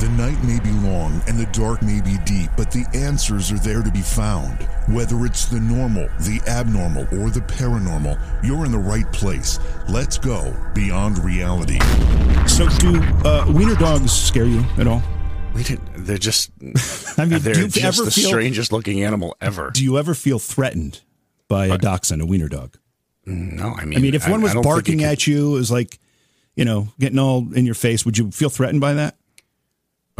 The night may be long and the dark may be deep, but the answers are there to be found. Whether it's the normal, the abnormal, or the paranormal, you're in the right place. Let's go beyond reality. So, do uh, wiener dogs scare you at all? We didn't. They're just. I mean, they're do you just ever the feel- strangest looking animal ever. Do you ever feel threatened by a dachshund, a wiener dog? No, I mean, I mean, if one was I barking you can- at you, it was like, you know, getting all in your face, would you feel threatened by that?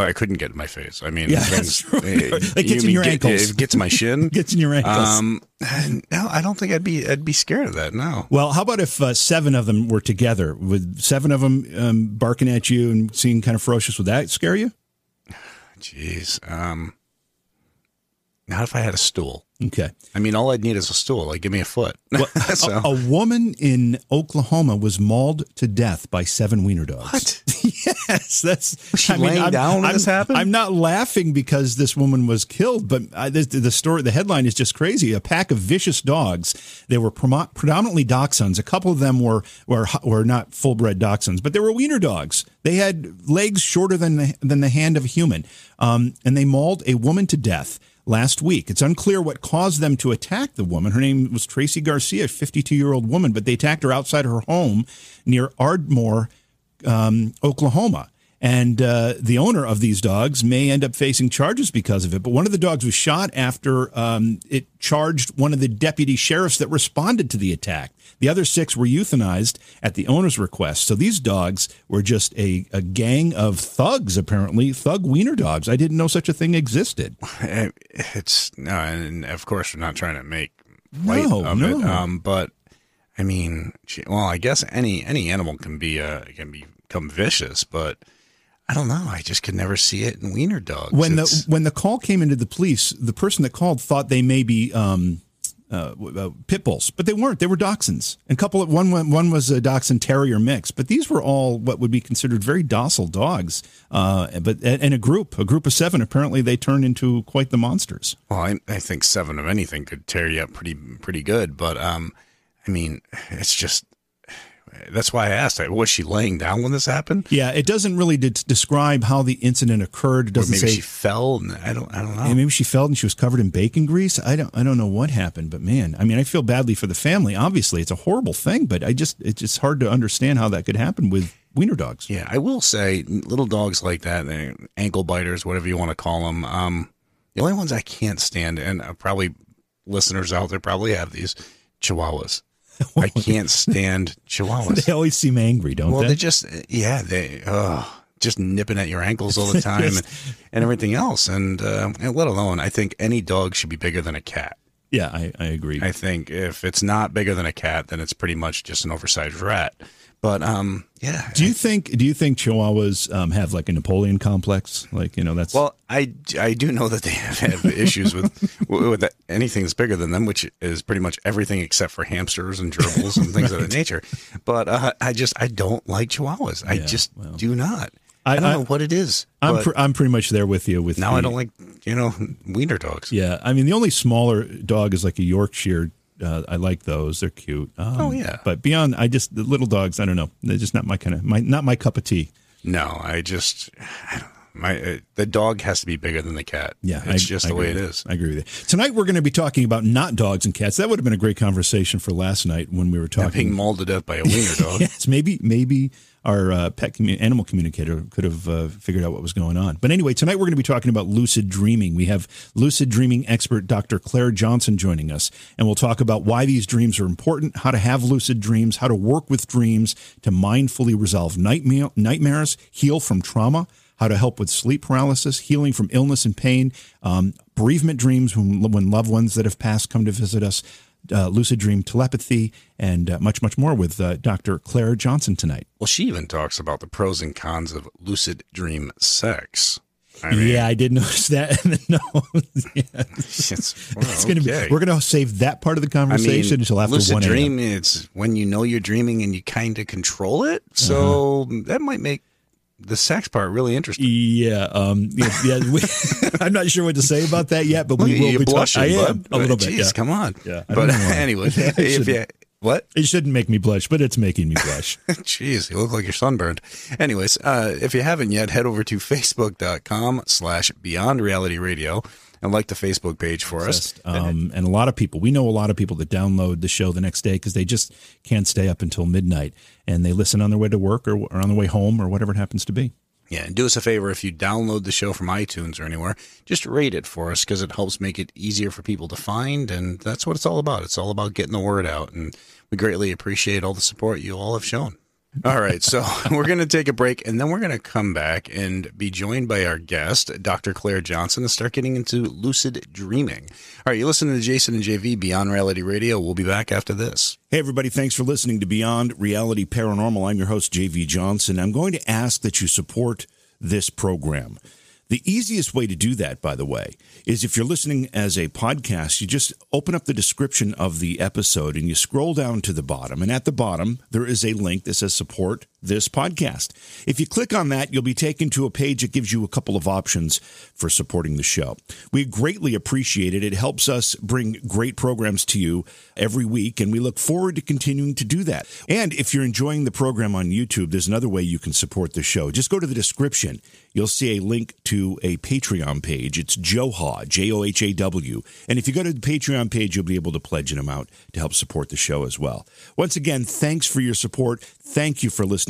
Oh, I couldn't get in my face. I mean, Yeah, that's true. eh, It gets you in your get- ankles. It gets my shin. Gets in your ankles. Um, no, I don't think I'd be. I'd be scared of that. No. Well, how about if uh, seven of them were together? Would seven of them um, barking at you and seeming kind of ferocious? Would that scare you? Jeez. Um, not if I had a stool. Okay. I mean, all I'd need is a stool. Like, give me a foot. Well, so, a, a woman in Oklahoma was mauled to death by seven wiener dogs. what? yes, that's. Was she laying I'm, down when I'm, this happened? I'm not laughing because this woman was killed, but I, the, the story, the headline is just crazy. A pack of vicious dogs. They were promo- predominantly dachshunds. A couple of them were were were not full bred dachshunds, but they were wiener dogs. They had legs shorter than the, than the hand of a human, um, and they mauled a woman to death last week. It's unclear what caused them to attack the woman. Her name was Tracy Garcia, a 52 year old woman, but they attacked her outside her home near Ardmore, um, Oklahoma. And uh, the owner of these dogs may end up facing charges because of it. But one of the dogs was shot after um, it charged one of the deputy sheriffs that responded to the attack. The other six were euthanized at the owner's request. So these dogs were just a, a gang of thugs, apparently, thug wiener dogs. I didn't know such a thing existed. Eh, It's no, and of course we're not trying to make light No, of it. Um, but I mean, well, I guess any any animal can be uh can become vicious, but I don't know. I just could never see it in wiener dogs. when the when the call came into the police, the person that called thought they may be um, uh, uh, pit bulls, but they weren't. They were dachshunds. And a couple of one one was a dachshund terrier mix, but these were all what would be considered very docile dogs. Uh, but and a group, a group of seven, apparently they turned into quite the monsters. well, I, I think seven of anything could tear you up pretty pretty good. But um, I mean, it's just that's why I asked. Was she laying down when this happened? Yeah, it doesn't really de- describe how the incident occurred. It doesn't maybe say she fell. And I don't. I don't know. Maybe she fell and she was covered in bacon grease. I don't I don't know what happened, but man, I mean, I feel badly for the family. Obviously, it's a horrible thing, but I just it's just hard to understand how that could happen with wiener dogs. Yeah, I will say little dogs like that, ankle biters, whatever you want to call them. Um, the only ones I can't stand, and uh, probably listeners out there probably have these Chihuahuas. I can't stand Chihuahuas. They always seem angry, don't well, they? Well, they just yeah, they uh, just nipping at your ankles all the time and, and everything else, and, uh, and let alone I think any dog should be bigger than a cat. yeah, I, I agree. I think if it's not bigger than a cat, then it's pretty much just an oversized rat. But um, yeah, do you think do you think Chihuahuas um, have like a Napoleon complex? Like you know that's Well, I, I do know that they have, issues with with anything that's bigger than them, which is pretty much everything except for hamsters and gerbils and things of that nature. But uh, I just I don't like Chihuahuas. I Yeah, just well. do not. I- I, don't I- know what it is. I'm pr- I'm pretty much there with you. With now the- I don't like you know wiener dogs. Yeah, I mean the only smaller dog is like a Yorkshire. Uh, I like those; they're cute. Um, Oh, yeah. but beyond, I just the little dogs. I don't know. They're just not my kind of my not my cup of tea. No, I just I don't my uh, the dog has to be bigger than the cat. Yeah, it's I- just I the way it is. I agree with you. Tonight we're going to be talking about not dogs and cats. That would have been a great conversation for last night when we were talking. Not being mauled to death by a wiener dog. Yes, maybe maybe our uh, pet animal communicator could have uh, figured out what was going on. But anyway, tonight we're going to be talking about lucid dreaming. We have lucid dreaming expert Dr. Claire Johnson joining us, and we'll talk about why these dreams are important, how to have lucid dreams, how to work with dreams to mindfully resolve nightmare, nightmares, heal from trauma, how to help with sleep paralysis, healing from illness and pain, um, bereavement dreams when, when loved ones that have passed come to visit us, uh, lucid dream telepathy, and uh, much, much more with uh, Dr. Claire Johnson tonight. Well, she even talks about the pros and cons of lucid dream sex. I mean, yeah, I did notice that. no, yeah. it's, well, it's gonna okay. be. We're gonna save that part of the I conversation mean, until after lucid one Lucid dream. a.m. It's when you know you're dreaming and you kind of control it. So Uh-huh. that might make the sex part really interesting. Yeah, um, yeah. yeah we, I'm not sure what to say about that yet, but we Look will be blushing, I am bud. a little bit. Yeah. come on. Yeah, but anyway, if you What? It shouldn't make me blush, but it's making me blush. Jeez, you look like you're sunburned. Anyways, uh, if you haven't yet, head over to facebook.com slash beyond reality radio and like the Facebook page for us. Um, and a lot of people, we know a lot of people that download the show the next day because they just can't stay up until midnight and they listen on their way to work or, or on their way home or whatever it happens to be. Yeah, and do us a favor if you download the show from iTunes or anywhere, just rate it for us because it helps make it easier for people to find. And that's what it's all about. It's all about getting the word out. And we greatly appreciate all the support you all have shown. All right, so we're going to take a break and then we're going to come back and be joined by our guest, Dr. Claire Johnson, to start getting into lucid dreaming. All right, you're listening to Jason and JV Beyond Reality Radio. We'll be back after this. Hey, everybody, thanks for listening to Beyond Reality Paranormal. I'm your host, JV Johnson. I'm going to ask that you support this program. The easiest way to do that, by the way, is if you're listening as a podcast, you just open up the description of the episode and you scroll down to the bottom. And at the bottom, there is a link that says support this podcast. If you click on that, you'll be taken to a page that gives you a couple of options for supporting the show. We greatly appreciate it. It helps us bring great programs to you every week, and we look forward to continuing to do that. And if you're enjoying the program on YouTube, there's another way you can support the show. Just go to the description. You'll see a link to a Patreon page. It's Johaw, J O H A W. And if you go to the Patreon page, you'll be able to pledge an amount to help support the show as well. Once again, thanks for your support. Thank you for listening.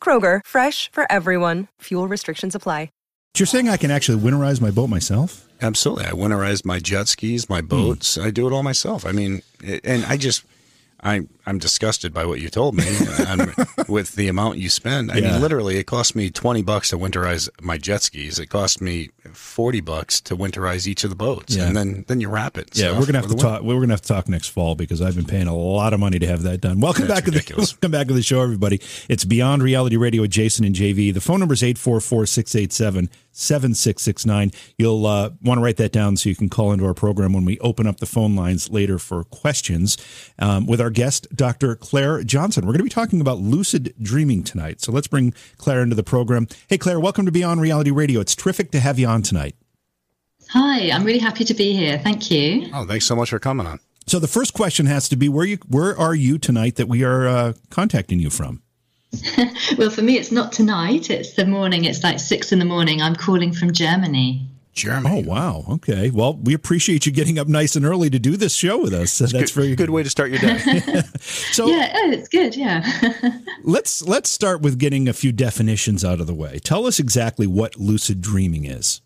Kroger, fresh for everyone. Fuel restrictions apply. You're saying I can actually winterize my boat myself? Absolutely. I winterize my jet skis, my boats. Hmm. I do it all myself. I mean, and I just, I, I'm disgusted by what you told me with the amount you spend. I Yeah. mean, literally, it cost me 20 bucks to winterize my jet skis. It cost me 40 bucks to winterize each of the boats. Yeah. And then, then you wrap it. Yeah, we're gonna have to talk. We're gonna have to talk next fall because I've been paying a lot of money to have that done. Welcome That's back to the welcome back to the show, everybody. It's Beyond Reality Radio with Jason and JV. The phone number is 844-687-7669. You'll uh, want to write that down so you can call into our program when we open up the phone lines later for questions um, with our guest, Dr. Claire Johnson. We're going to be talking about lucid dreaming tonight. So let's bring Claire into the program. Hey, Claire, welcome to Beyond Reality Radio. It's terrific to have you on tonight. Hi, I'm really happy to be here. Thank you. Oh, thanks so much for coming on. So the first question has to be where you where are you tonight that we are uh, contacting you from? Well, for me, it's not tonight. It's the morning. It's like six in the morning. I'm calling from Germany. Germany. Oh wow, okay. Well, we appreciate you getting up nice and early to do this show with us. That's good, very good way to start your day. So Yeah, oh, it's good. Yeah. let's let's start with getting a few definitions out of the way. Tell us exactly what lucid dreaming is.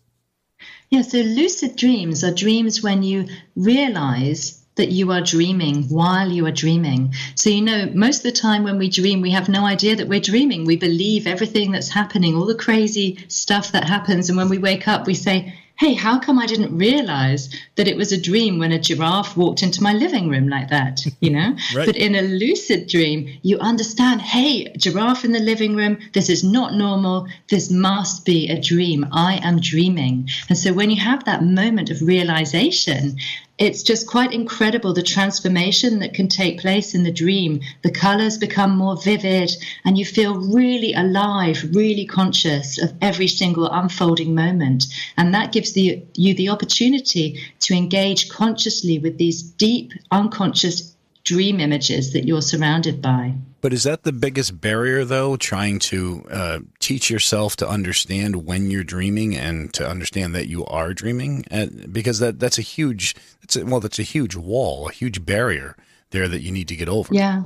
yeah. So, lucid dreams are dreams when you realize that you are dreaming while you are dreaming. So, you know, most of the time when we dream, we have no idea that we're dreaming. We believe everything that's happening, all the crazy stuff that happens. And when we wake up, we say, Hey, how come I didn't realize that it was a dream when a giraffe walked into my living room like that? You know? Right. But in a lucid dream, you understand, hey, giraffe in the living room, this is not normal. This must be a dream. I am dreaming. And so when you have that moment of realization, it's just quite incredible the transformation that can take place in the dream. The colors become more vivid, and you feel really alive, really conscious of every single unfolding moment. And that gives the, you the opportunity to engage consciously with these deep, unconscious dream images that you're surrounded by. But is that the biggest barrier, though? Trying to uh, teach yourself to understand when you're dreaming and to understand that you are dreaming, and because that that's a huge, a, well, that's a huge wall, a huge barrier there that you need to get over. Yeah.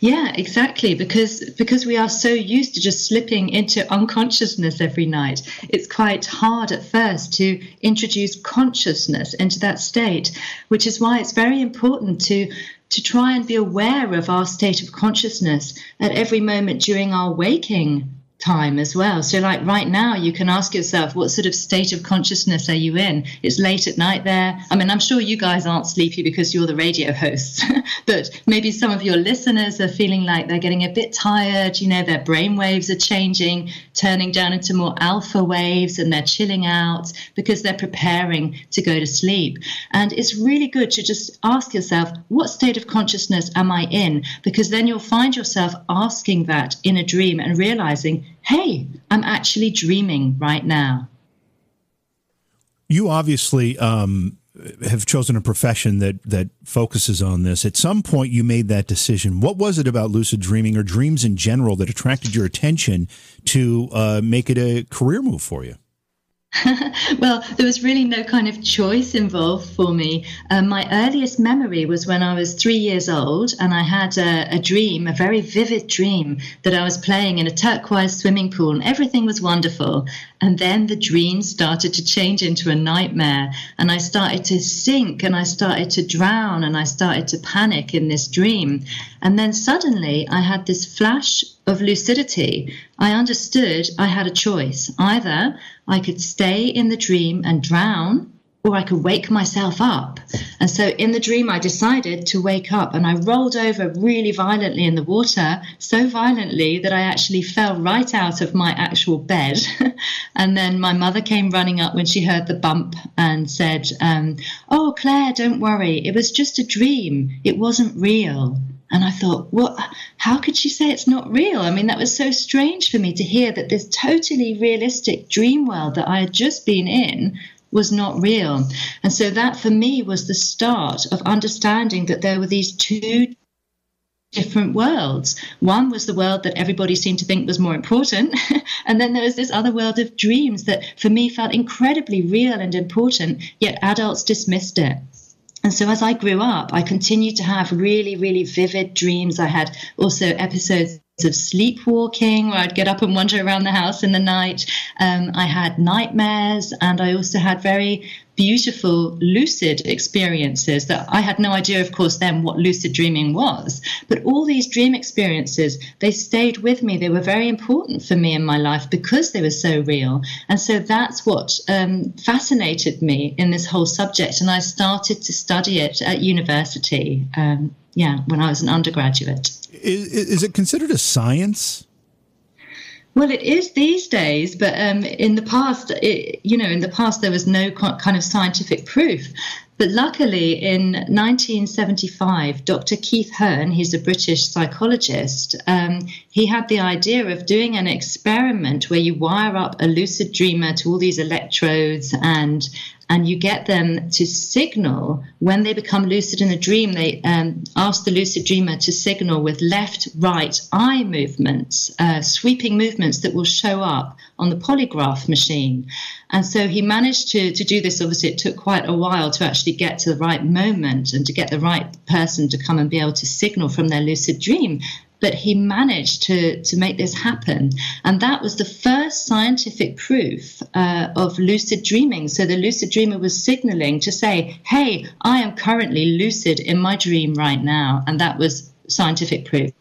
Yeah, exactly. Because because we are so used to just slipping into unconsciousness every night, it's quite hard at first to introduce consciousness into that state, which is why it's very important to to try and be aware of our state of consciousness at every moment during our waking time as well. So, like right now, you can ask yourself, what sort of state of consciousness are you in? It's late at night there. I mean, I'm sure you guys aren't sleepy because you're the radio hosts, but maybe some of your listeners are feeling like they're getting a bit tired. You know, their brain waves are changing, turning down into more alpha waves, and they're chilling out because they're preparing to go to sleep. And it's really good to just ask yourself, what state of consciousness am I in? Because then you'll find yourself asking that in a dream and realizing hey, I'm actually dreaming right now. You obviously um, have chosen a profession that that focuses on this. At some point, you made that decision. What was it about lucid dreaming or dreams in general that attracted your attention to uh, make it a career move for you? well, there was really no kind of choice involved for me. Um, my earliest memory was when I was three years old, and I had a, a, dream, a very vivid dream, that I was playing in a turquoise swimming pool, and everything was wonderful. And then the dream started to change into a nightmare, and I started to sink, and I started to drown, and I started to panic in this dream. And then suddenly I had this flash of lucidity. I understood I had a choice. Either I could stay in the dream and drown, or I could wake myself up. And so in the dream, I decided to wake up and I rolled over really violently in the water, so violently that I actually fell right out of my actual bed. and then my mother came running up when she heard the bump and said, um, Oh, Claire, don't worry. It was just a dream. It wasn't real. And I thought, what? How could she say it's not real? I mean, that was so strange for me to hear that this totally realistic dream world that I had just been in was not real. And so that for me was the start of understanding that there were these two different worlds. One was the world that everybody seemed to think was more important. and then there was this other world of dreams that for me felt incredibly real and important, yet adults dismissed it. And so as I grew up, I continued to have really, really vivid dreams. I had also episodes of sleepwalking where I'd get up and wander around the house in the night. Um, I had nightmares and I also had very beautiful lucid experiences that I had no idea, of course, then what lucid dreaming was. But all these dream experiences, they stayed with me. They were very important for me in my life because they were so real. And so that's what um, fascinated me in this whole subject. And I started to study it at university. Um, yeah, when I was an undergraduate. Is, is it considered a science? Well, it is these days, but um, in the past, it, you know, in the past there was no kind of scientific proof. But luckily, in 1975, Dr. Keith Hearne, he's a British psychologist, um, he had the idea of doing an experiment where you wire up a lucid dreamer to all these electrodes and and you get them to signal when they become lucid in a dream. They um, ask the lucid dreamer to signal with left, right eye movements, uh, sweeping movements that will show up on the polygraph machine. And so he managed to, to do this. Obviously, it took quite a while to actually get to the right moment and to get the right person to come and be able to signal from their lucid dream but he managed to, to make this happen. And that was the first scientific proof uh, of lucid dreaming. So the lucid dreamer was signaling to say, hey, I am currently lucid in my dream right now. And that was scientific proof.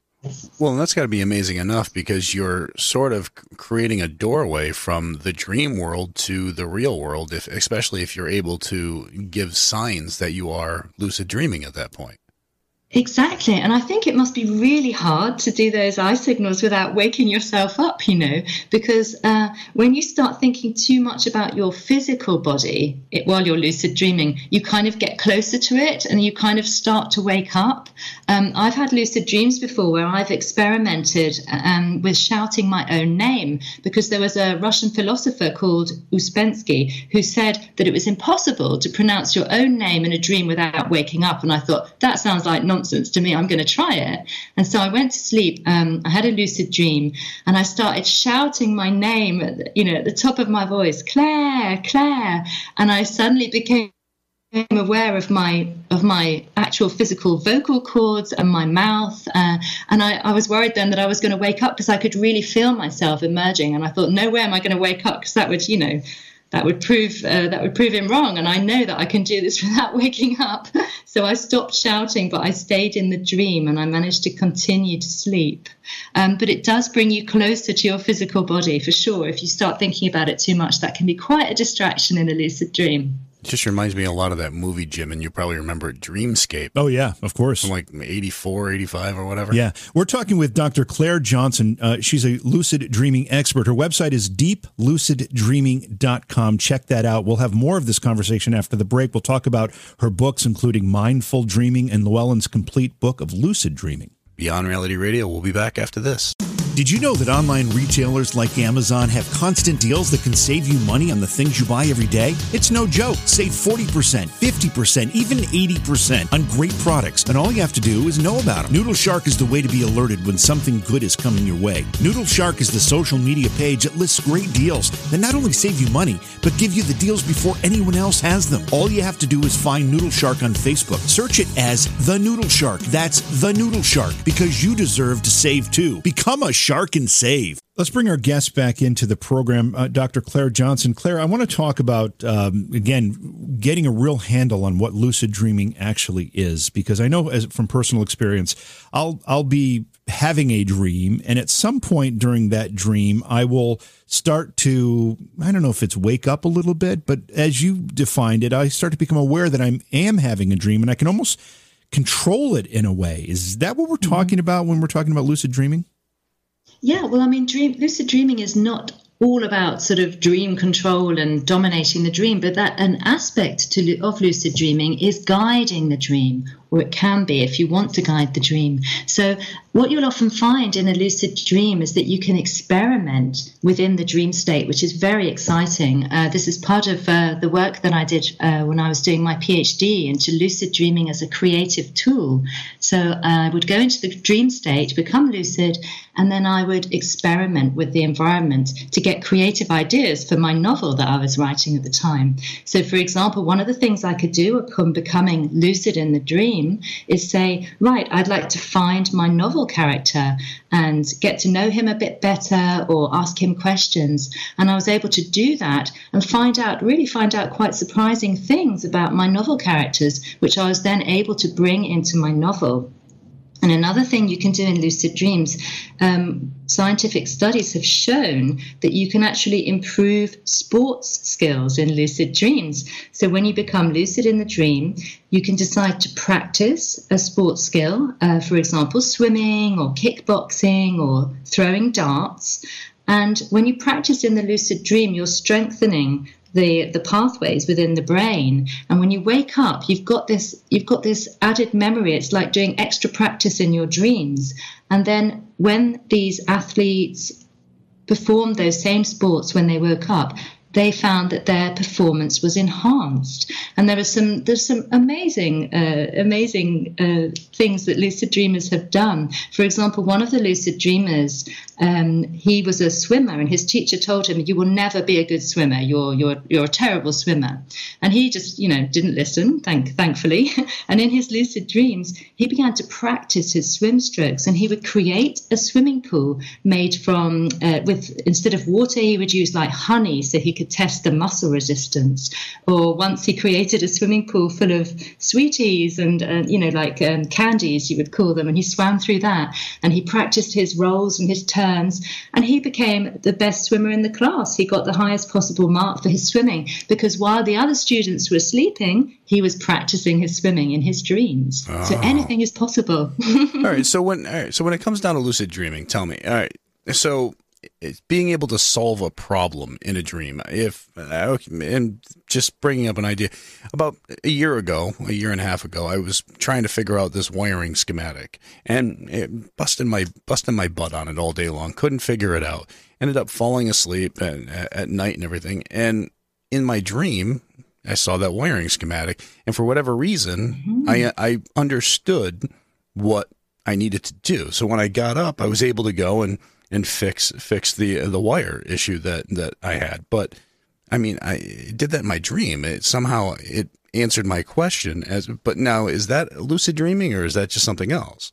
Well, that's got to be amazing enough because you're sort of creating a doorway from the dream world to the real world, if, especially if you're able to give signs that you are lucid dreaming at that point. Exactly. And I think it must be really hard to do those eye signals without waking yourself up, you know, because uh, when you start thinking too much about your physical body it, while you're lucid dreaming, you kind of get closer to it and you kind of start to wake up. Um, I've had lucid dreams before where I've experimented um, with shouting my own name because there was a Russian philosopher called Uspensky who said that it was impossible to pronounce your own name in a dream without waking up. And I thought, that sounds like nonsense nonsense to me. I'm going to try it. And so I went to sleep. Um, I had a lucid dream and I started shouting my name, at the, you know, at the top of my voice, Claire, Claire. And I suddenly became aware of my of my actual physical vocal cords and my mouth uh, and I, I, was worried then that I was going to wake up because I could really feel myself emerging and I thought no way am I going to wake up because that would you know that would prove uh, that would prove him wrong and i know that i can do this without waking up. So i stopped shouting but i stayed in the dream and i managed to continue to sleep. Um, but it does bring you closer to your physical body for sure. If you start thinking about it too much that can be quite a distraction in a lucid dream just reminds me a lot of that movie, Jim, and you probably remember Dreamscape. Oh, yeah, of course. From like 84, 85 or whatever. Yeah. We're talking with Dr. Claire Johnson. Uh, she's a lucid dreaming expert. Her website is deepluciddreaming.com. Check that out. We'll have more of this conversation after the break. We'll talk about her books, including Mindful Dreaming and Llewellyn's complete book of lucid dreaming. Beyond Reality Radio, we'll be back after this. Did you know that online retailers like Amazon have constant deals that can save you money on the things you buy every day? It's no joke. Save 40%, 50%, even 80% on great products. And all you have to do is know about them. Noodle Shark is the way to be alerted when something good is coming your way. Noodle Shark is the social media page that lists great deals that not only save you money, but give you the deals before anyone else has them. All you have to do is find Noodle Shark on Facebook. Search it as The Noodle Shark. That's The Noodle Shark because you deserve to save too. Become a shark and save. Let's bring our guest back into the program, uh, Dr. Claire Johnson. Claire, I want to talk about, um, again, getting a real handle on what lucid dreaming actually is, because I know as, from personal experience, I'll, I'll be having a dream, and at some point during that dream, I will start to, I don't know if it's wake up a little bit, but as you defined it, I start to become aware that I am having a dream, and I can almost control it in a way. Is that what we're talking about when we're talking about lucid dreaming? Yeah, well, I mean, dream, lucid dreaming is not all about sort of dream control and dominating the dream, but that an aspect to, of lucid dreaming is guiding the dream, or it can be if you want to guide the dream. So, what you'll often find in a lucid dream is that you can experiment within the dream state, which is very exciting. Uh, this is part of uh, the work that I did uh, when I was doing my PhD into lucid dreaming as a creative tool. So, uh, I would go into the dream state, become lucid, and then I would experiment with the environment to get creative ideas for my novel that I was writing at the time. So, for example, one of the things I could do upon becoming lucid in the dream is say, right, I'd like to find my novel character and get to know him a bit better or ask him questions. And I was able to do that and find out, really find out quite surprising things about my novel characters, which I was then able to bring into my novel. And another thing you can do in lucid dreams, um, scientific studies have shown that you can actually improve sports skills in lucid dreams. So when you become lucid in the dream, you can decide to practice a sports skill, uh, for example, swimming or kickboxing or throwing darts. And when you practice in the lucid dream, you're strengthening the the pathways within the brain. And when you wake up you've got this you've got this added memory. It's like doing extra practice in your dreams. And then when these athletes performed those same sports when they woke up they found that their performance was enhanced. And there are some there's some amazing uh, amazing uh, things that lucid dreamers have done. For example, one of the lucid dreamers um, he was a swimmer, and his teacher told him, "You will never be a good swimmer. You're you're you're a terrible swimmer." And he just you know didn't listen. Thank thankfully. and in his lucid dreams, he began to practice his swim strokes, and he would create a swimming pool made from uh, with instead of water, he would use like honey, so he could test the muscle resistance. Or once he created a swimming pool full of sweeties and uh, you know like um, candies, you would call them, and he swam through that, and he practiced his rolls and his turns and he became the best swimmer in the class. He got the highest possible mark for his swimming because while the other students were sleeping, he was practicing his swimming in his dreams. Oh. So anything is possible. all right. So when all right, so when it comes down to lucid dreaming, tell me. All right. So it's being able to solve a problem in a dream. If uh, and just bringing up an idea about a year ago, a year and a half ago, I was trying to figure out this wiring schematic and it busted my busting my butt on it all day long. Couldn't figure it out. Ended up falling asleep at, at night and everything. And in my dream, I saw that wiring schematic, and for whatever reason, mm-hmm. I I understood what I needed to do. So when I got up, I was able to go and and fix fix the the wire issue that that I had. But I mean, I did that in my dream. It somehow it answered my question as. But now, is that lucid dreaming or is that just something else?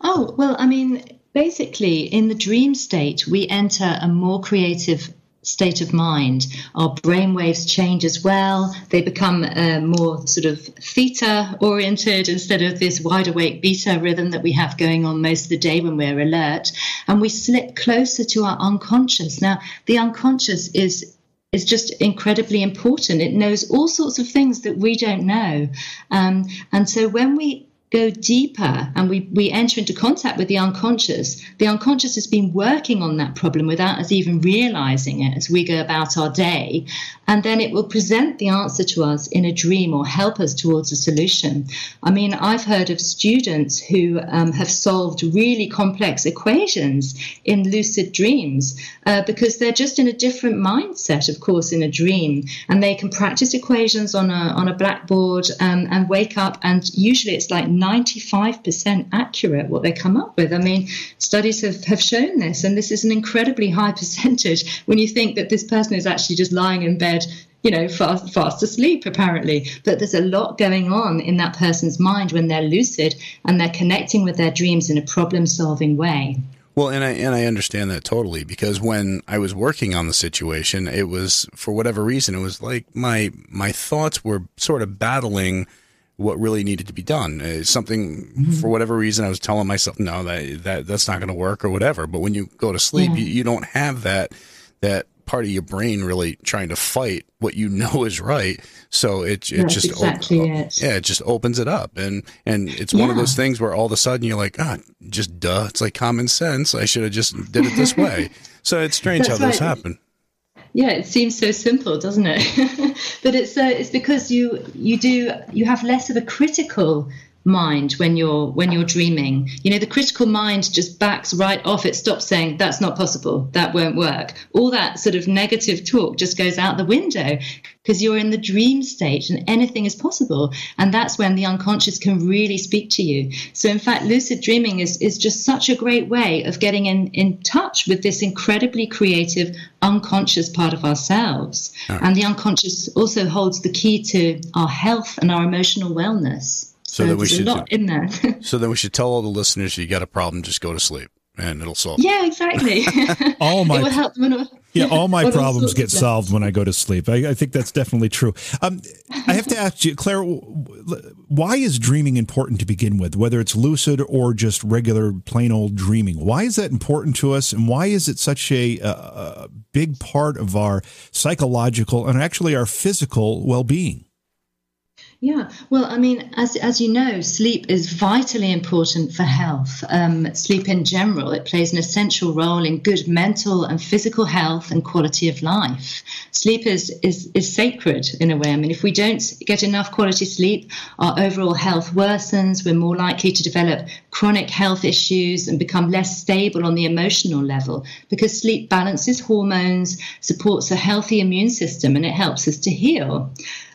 Oh well, I mean, basically, in the dream state, we enter a more creative state of mind. Our brain waves change as well. They become uh, more sort of theta oriented instead of this wide awake beta rhythm that we have going on most of the day when we're alert. And we slip closer to our unconscious. Now, the unconscious is is just incredibly important. It knows all sorts of things that we don't know. Um, and so when we go deeper and we, we enter into contact with the unconscious, the unconscious has been working on that problem without us even realizing it as we go about our day. And then it will present the answer to us in a dream or help us towards a solution. I mean, I've heard of students who um, have solved really complex equations in lucid dreams uh, because they're just in a different mindset, of course, in a dream. And they can practice equations on a, on a blackboard um, and wake up, and usually it's like 95% accurate what they come up with. I mean, studies have, have shown this, and this is an incredibly high percentage when you think that this person is actually just lying in bed you know, fast, fast asleep, apparently. But there's a lot going on in that person's mind when they're lucid and they're connecting with their dreams in a problem solving way. Well, and I and I understand that totally because when I was working on the situation, it was for whatever reason, it was like my my thoughts were sort of battling what really needed to be done. Uh, something mm-hmm. for whatever reason I was telling myself, no, that that that's not going to work or whatever. But when you go to sleep, yeah. you, you don't have that that part of your brain really trying to fight what you know is right. So it it That's just exactly op- it. yeah, it just opens it up, and and it's yeah. one of those things where all of a sudden you're like, ah, just duh, it's like common sense. I should have just did it this way. so it's strange That's how this happened. Yeah, it seems so simple, doesn't it? but it's uh, it's because you you do you have less of a critical mind when you're when you're dreaming. You know the critical mind just backs right off. It stops saying that's not possible. That won't work. All that sort of negative talk just goes out the window because you're in the dream state and anything is possible. And that's when the unconscious can really speak to you. So in fact lucid dreaming is is just such a great way of getting in in touch with this incredibly creative unconscious part of ourselves. Right. and the unconscious also holds the key to our health and our emotional wellness so, that we should in there. so then we should tell all the listeners you got a problem, just go to sleep and it'll solve. Yeah, exactly. all my yeah, all my problems get solved when I go to sleep. I, I think that's definitely true. Um, I have to ask you, Claire, why is dreaming important to begin with? Whether it's lucid or just regular plain old dreaming, why is that important to us, and why is it such a, a big part of our psychological and actually our physical well being? Yeah, well, I mean, as, as you know, sleep is vitally important for health. Um, sleep in general, it plays an essential role in good mental and physical health and quality of life. Sleep is, is, is sacred in a way. I mean, if we don't get enough quality sleep, our overall health worsens. We're more likely to develop chronic health issues and become less stable on the emotional level because sleep balances hormones, supports a healthy immune system, and it helps us to heal.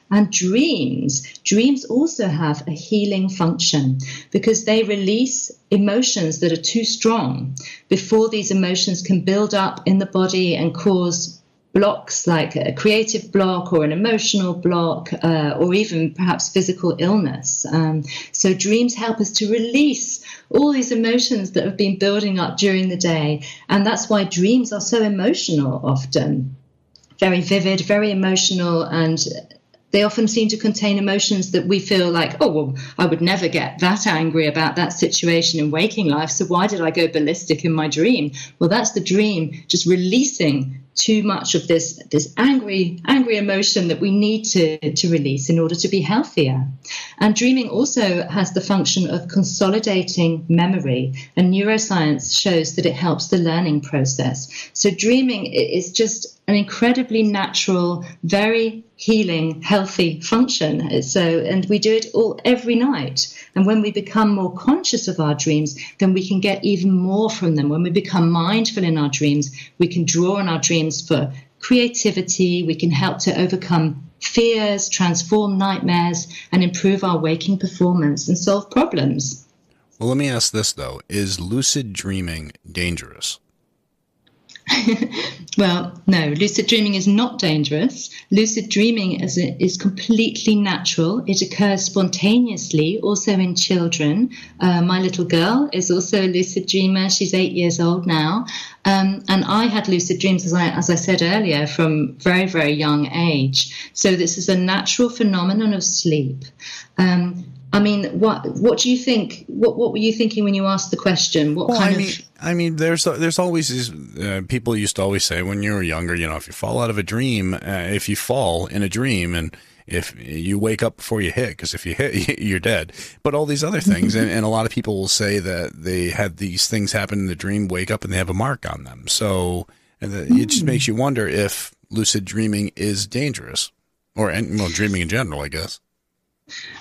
And dreams, dreams also have a healing function because they release emotions that are too strong before these emotions can build up in the body and cause blocks like a creative block or an emotional block uh, or even perhaps physical illness. Um, so dreams help us to release all these emotions that have been building up during the day. And that's why dreams are so emotional often. Very vivid, very emotional, and they often seem to contain emotions that we feel like, oh, well, I would never get that angry about that situation in waking life. So why did I go ballistic in my dream? Well, that's the dream just releasing too much of this this angry angry emotion that we need to to release in order to be healthier and dreaming also has the function of consolidating memory and neuroscience shows that it helps the learning process so dreaming is just an incredibly natural, very healing, healthy function. So, uh, and we do it all every night. And when we become more conscious of our dreams, then we can get even more from them. When we become mindful in our dreams, we can draw on our dreams for creativity. We can help to overcome fears, transform nightmares, and improve our waking performance and solve problems. Well, let me ask this though Is lucid dreaming dangerous? well, no, lucid dreaming is not dangerous. Lucid dreaming is, is completely natural. It occurs spontaneously, also in children. Uh, my little girl is also a lucid dreamer. She's eight years old now. Um, and I had lucid dreams, as I, as I said earlier, from very, very young age. So this is a natural phenomenon of sleep. Um, I mean, what what do you think? What what were you thinking when you asked the question? What well, kind I mean, of? I mean, there's there's always these uh, people used to always say when you were younger, you know, if you fall out of a dream, uh, if you fall in a dream, and if you wake up before you hit, because if you hit, you're dead. But all these other things, and, and a lot of people will say that they had these things happen in the dream, wake up, and they have a mark on them. So the, it just makes you wonder if lucid dreaming is dangerous, or well, dreaming in general, I guess.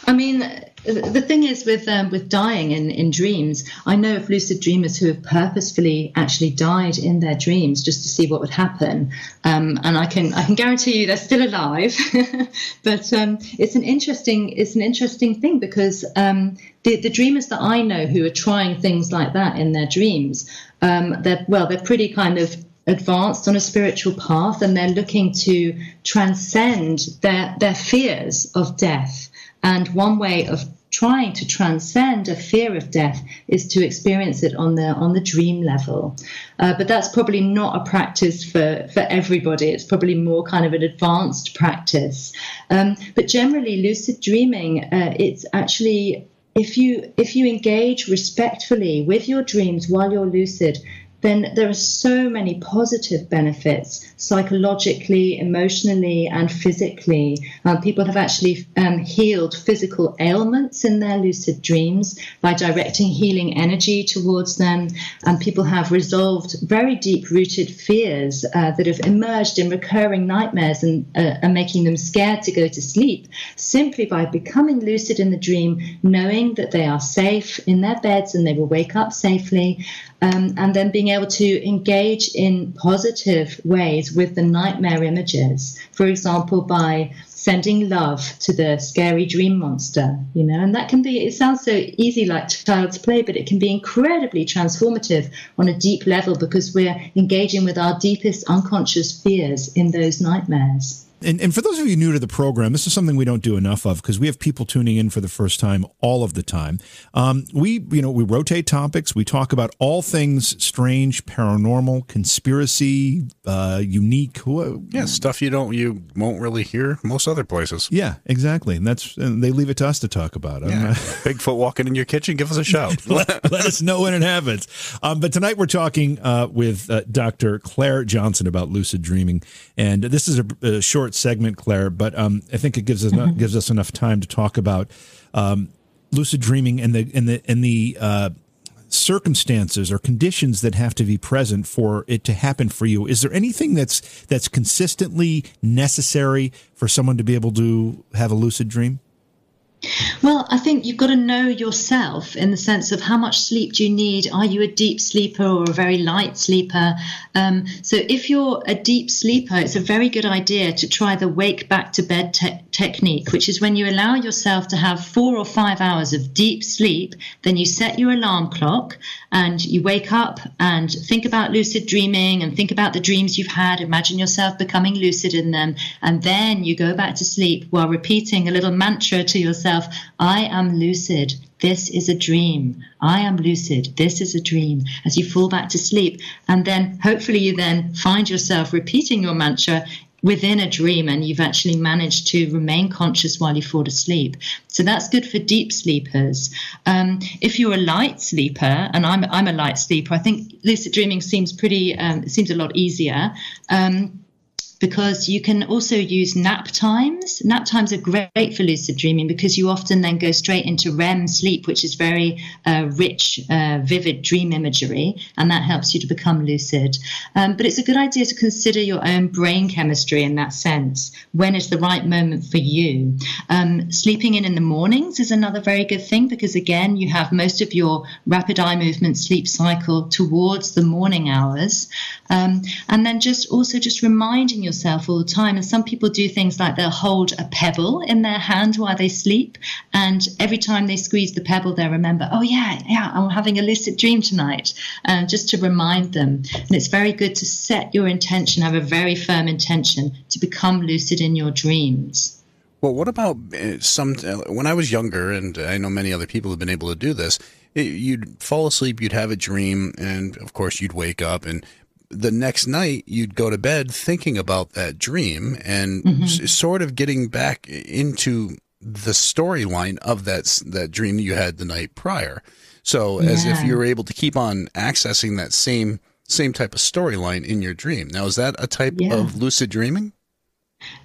I mean, the thing is with um, with dying in, in dreams, I know of lucid dreamers who have purposefully actually died in their dreams just to see what would happen, um, and I can I can guarantee you they're still alive. but um, it's an interesting it's an interesting thing because um, the the dreamers that I know who are trying things like that in their dreams, um, they're well they're pretty kind of advanced on a spiritual path and they're looking to transcend their their fears of death and one way of trying to transcend a fear of death is to experience it on the on the dream level. Uh, but that's probably not a practice for for everybody. It's probably more kind of an advanced practice. Um, but generally, lucid dreaming, uh, it's actually if you if you engage respectfully with your dreams while you're lucid then there are so many positive benefits psychologically, emotionally, and physically. Uh, people have actually um, healed physical ailments in their lucid dreams by directing healing energy towards them. And people have resolved very deep rooted fears uh, that have emerged in recurring nightmares and, uh, and making them scared to go to sleep simply by becoming lucid in the dream, knowing that they are safe in their beds and they will wake up safely um, and then being able to engage in positive ways with the nightmare images. For example, by sending love to the scary dream monster, you know, and that can be, it sounds so easy like child's play, but it can be incredibly transformative on a deep level because we're engaging with our deepest unconscious fears in those nightmares. And, and for those of you new to the program, this is something we don't do enough of because we have people tuning in for the first time all of the time. Um, we, you know, we rotate topics. We talk about all things strange, paranormal, conspiracy, uh, unique. Yeah, stuff you don't, you won't really hear most other places. Yeah, exactly. And that's and they leave it to us to talk about. Yeah. Bigfoot walking in your kitchen. Give us a shout. let, let, us know when it happens. Um, but tonight we're talking uh, with uh, Dr. Claire Johnson about lucid dreaming, and this is a, a short short segment, Claire, but um, I think it gives us mm-hmm. gives us enough time to talk about um, lucid dreaming and the and the and the uh, circumstances or conditions that have to be present for it to happen for you. Is there anything that's that's consistently necessary for someone to be able to have a lucid dream? Well, I think you've got to know yourself in the sense of how much sleep do you need? Are you a deep sleeper or a very light sleeper? Um, so, if you're a deep sleeper, it's a very good idea to try the wake back to bed te- technique, which is when you allow yourself to have four or five hours of deep sleep, then you set your alarm clock and you wake up and think about lucid dreaming and think about the dreams you've had. Imagine yourself becoming lucid in them. And then you go back to sleep while repeating a little mantra to yourself I am lucid. This is a dream. I am lucid. This is a dream. As you fall back to sleep. And then hopefully you then find yourself repeating your mantra within a dream and you've actually managed to remain conscious while you fall asleep. So that's good for deep sleepers. Um, if you're a light sleeper, and I'm, I'm a light sleeper, I think lucid dreaming seems pretty, um, seems a lot easier. Um, because you can also use nap times. Nap times are great for lucid dreaming because you often then go straight into REM sleep, which is very uh, rich, uh, vivid dream imagery, and that helps you to become lucid. Um, but it's a good idea to consider your own brain chemistry in that sense. When is the right moment for you? Um, sleeping in in the mornings is another very good thing because, again, you have most of your rapid eye movement sleep cycle towards the morning hours. Um, and then just also just reminding yourself all the time. And some people do things like they'll hold a pebble in their hand while they sleep. And every time they squeeze the pebble, they'll remember, oh, yeah, yeah, I'm having a lucid dream tonight, uh, just to remind them. And it's very good to set your intention, have a very firm intention to become lucid in your dreams. Well, what about uh, some? Uh, when I was younger, and I know many other people have been able to do this, you'd fall asleep, you'd have a dream, and of course you'd wake up, and the next night you'd go to bed thinking about that dream and mm-hmm. s- sort of getting back into the storyline of that that dream you had the night prior. So yeah. as if you were able to keep on accessing that same same type of storyline in your dream. Now, is that a type yeah. of lucid dreaming?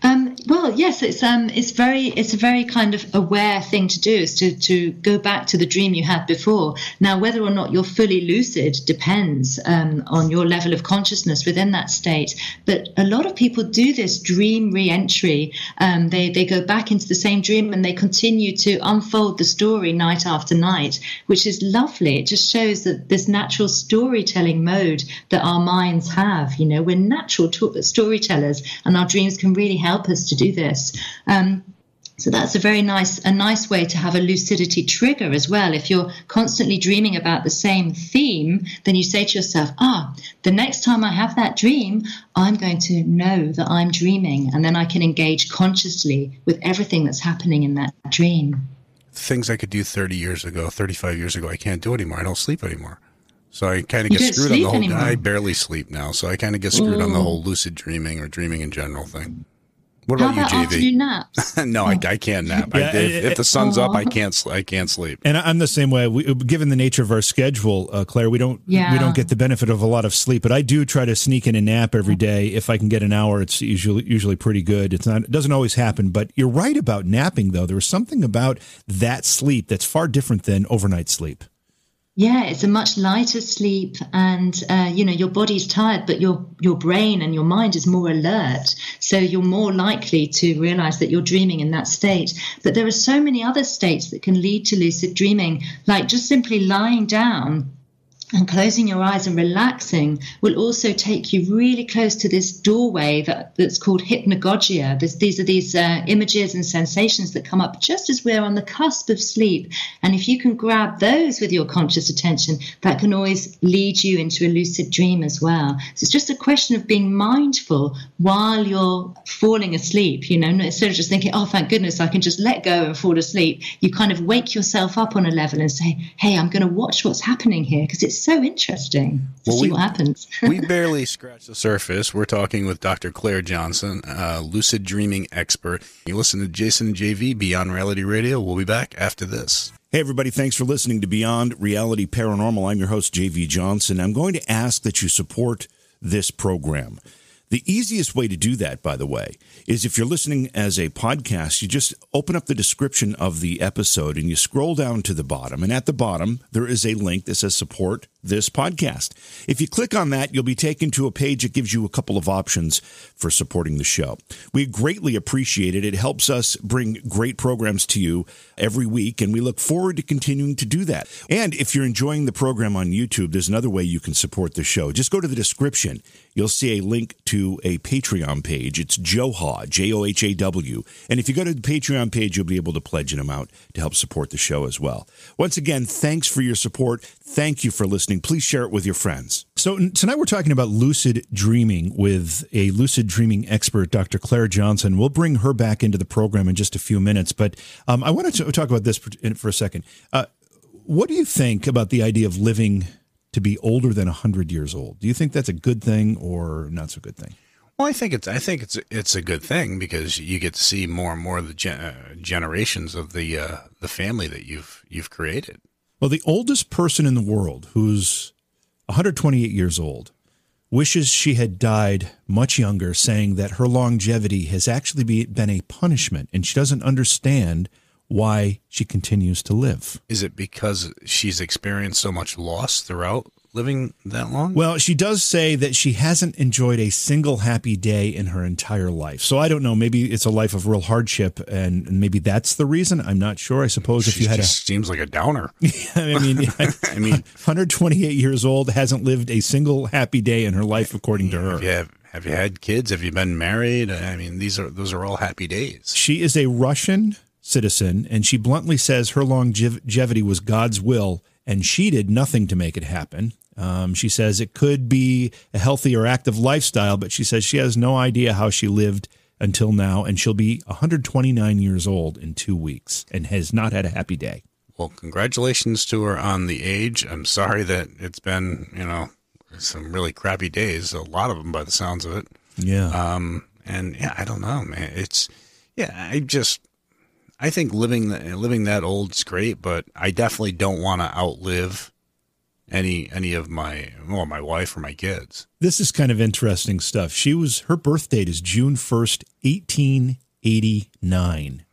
Um, well, yes, it's um, it's very, it's a very kind of aware thing to do is to to go back to the dream you had before. Now, whether or not you're fully lucid depends um, on your level of consciousness within that state. But a lot of people do this dream re-entry. Um, they they go back into the same dream and they continue to unfold the story night after night, which is lovely. It just shows that this natural storytelling mode that our minds have. You know, we're natural to- storytellers, and our dreams can really help us to do this. Um, so that's a very nice a nice way to have a lucidity trigger as well. If you're constantly dreaming about the same theme, then you say to yourself, "Ah, the next time I have that dream, I'm going to know that I'm dreaming, and then I can engage consciously with everything that's happening in that dream." Things I could do 30 years ago, 35 years ago, I can't do anymore. I don't sleep anymore. So I kind of get screwed on the whole. Anymore. I barely sleep now, so I kind of get screwed Ooh. on the whole lucid dreaming or dreaming in general thing. What about, about you, JV? naps? no, I, I can't nap. Yeah, I, if, if, the sun's up, I can't. I can't sleep. And I'm the same way. We, given the nature of our schedule, uh, Clare, we don't yeah. we don't get the benefit of a lot of sleep. But I do try to sneak in a nap every day. If I can get an hour, it's usually usually pretty good. It's not. It doesn't always happen. But you're right about napping, though. There was something about that sleep that's far different than overnight sleep. Yeah, it's a much lighter sleep, and uh, you know your body's tired, but your your brain and your mind is more alert. So you're more likely to realize that you're dreaming in that state. But there are so many other states that can lead to lucid dreaming, like just simply lying down and closing your eyes and relaxing will also take you really close to this doorway that, that's called hypnagogia. This, these are these uh, images and sensations that come up just as we're on the cusp of sleep. And if you can grab those with your conscious attention, that can always lead you into a lucid dream as well. So it's just a question of being mindful while you're falling asleep, you know, instead of just thinking, oh, thank goodness, I can just let go and fall asleep. You kind of wake yourself up on a level and say, hey, I'm going to watch what's happening here because it's so interesting to well, see we, what happens. we barely scratched the surface. We're talking with Dr. Clare Johnson, a lucid dreaming expert. You listen to Jason and JV Beyond Reality Radio. We'll be back after this. Hey, everybody, thanks for listening to Beyond Reality Paranormal. I'm your host, JV Johnson. I'm going to ask that you support this program. The easiest way to do that, by the way, is if you're listening as a podcast, you just open up the description of the episode and you scroll down to the bottom. And at the bottom, there is a link that says support this podcast. If you click on that, you'll be taken to a page that gives you a couple of options for supporting the show. We greatly appreciate it. It helps us bring great programs to you every week, and we look forward to continuing to do that. And if you're enjoying the program on YouTube, there's another way you can support the show. Just go to the description. You'll see a link to a Patreon page. It's Johaw, J O H A W. And if you go to the Patreon page, you'll be able to pledge an amount to help support the show as well. Once again, thanks for your support. Thank you for listening. Please share it with your friends. So, tonight we're talking about lucid dreaming with a lucid dreaming expert, Dr. Clare Johnson. We'll bring her back into the program in just a few minutes. But um, I wanted to talk about this for a second. Uh, what do you think about the idea of living to be older than 100 years old? Do you think that's a good thing or not so good thing? Well, I think it's I think it's it's a good thing because you get to see more and more of the gen- uh, generations of the uh, the family that you've you've created. Well, the oldest person in the world, who's 128 years old, wishes she had died much younger, saying that her longevity has actually be, been a punishment and she doesn't understand why she continues to live. Is it because she's experienced so much loss throughout living that long? Well, she does say that she hasn't enjoyed a single happy day in her entire life. So I don't know. Maybe it's a life of real hardship, and maybe that's the reason. I'm not sure. I suppose if you had a seems like a downer. I mean, I mean, 128 years old hasn't lived a single happy day in her life, according to her. Yeah, have you had kids? Have you been married? I mean, these are those are all happy days. She is a Russian citizen, and she bluntly says her longevity was God's will, and she did nothing to make it happen. Um, she says it could be a healthy or active lifestyle, but she says she has no idea how she lived until now, and she'll be 129 years old in two weeks and has not had a happy day. Well, congratulations to her on the age. I'm sorry that it's been, you know, some really crappy days. A lot of them, by the sounds of it. Yeah. Um. And yeah, I don't know, man. It's yeah. I just I think living living that old is great, but I definitely don't want to outlive any any of my well my wife or my kids. This is kind of interesting stuff. She was her birth date is June first, eighteen eighty nine.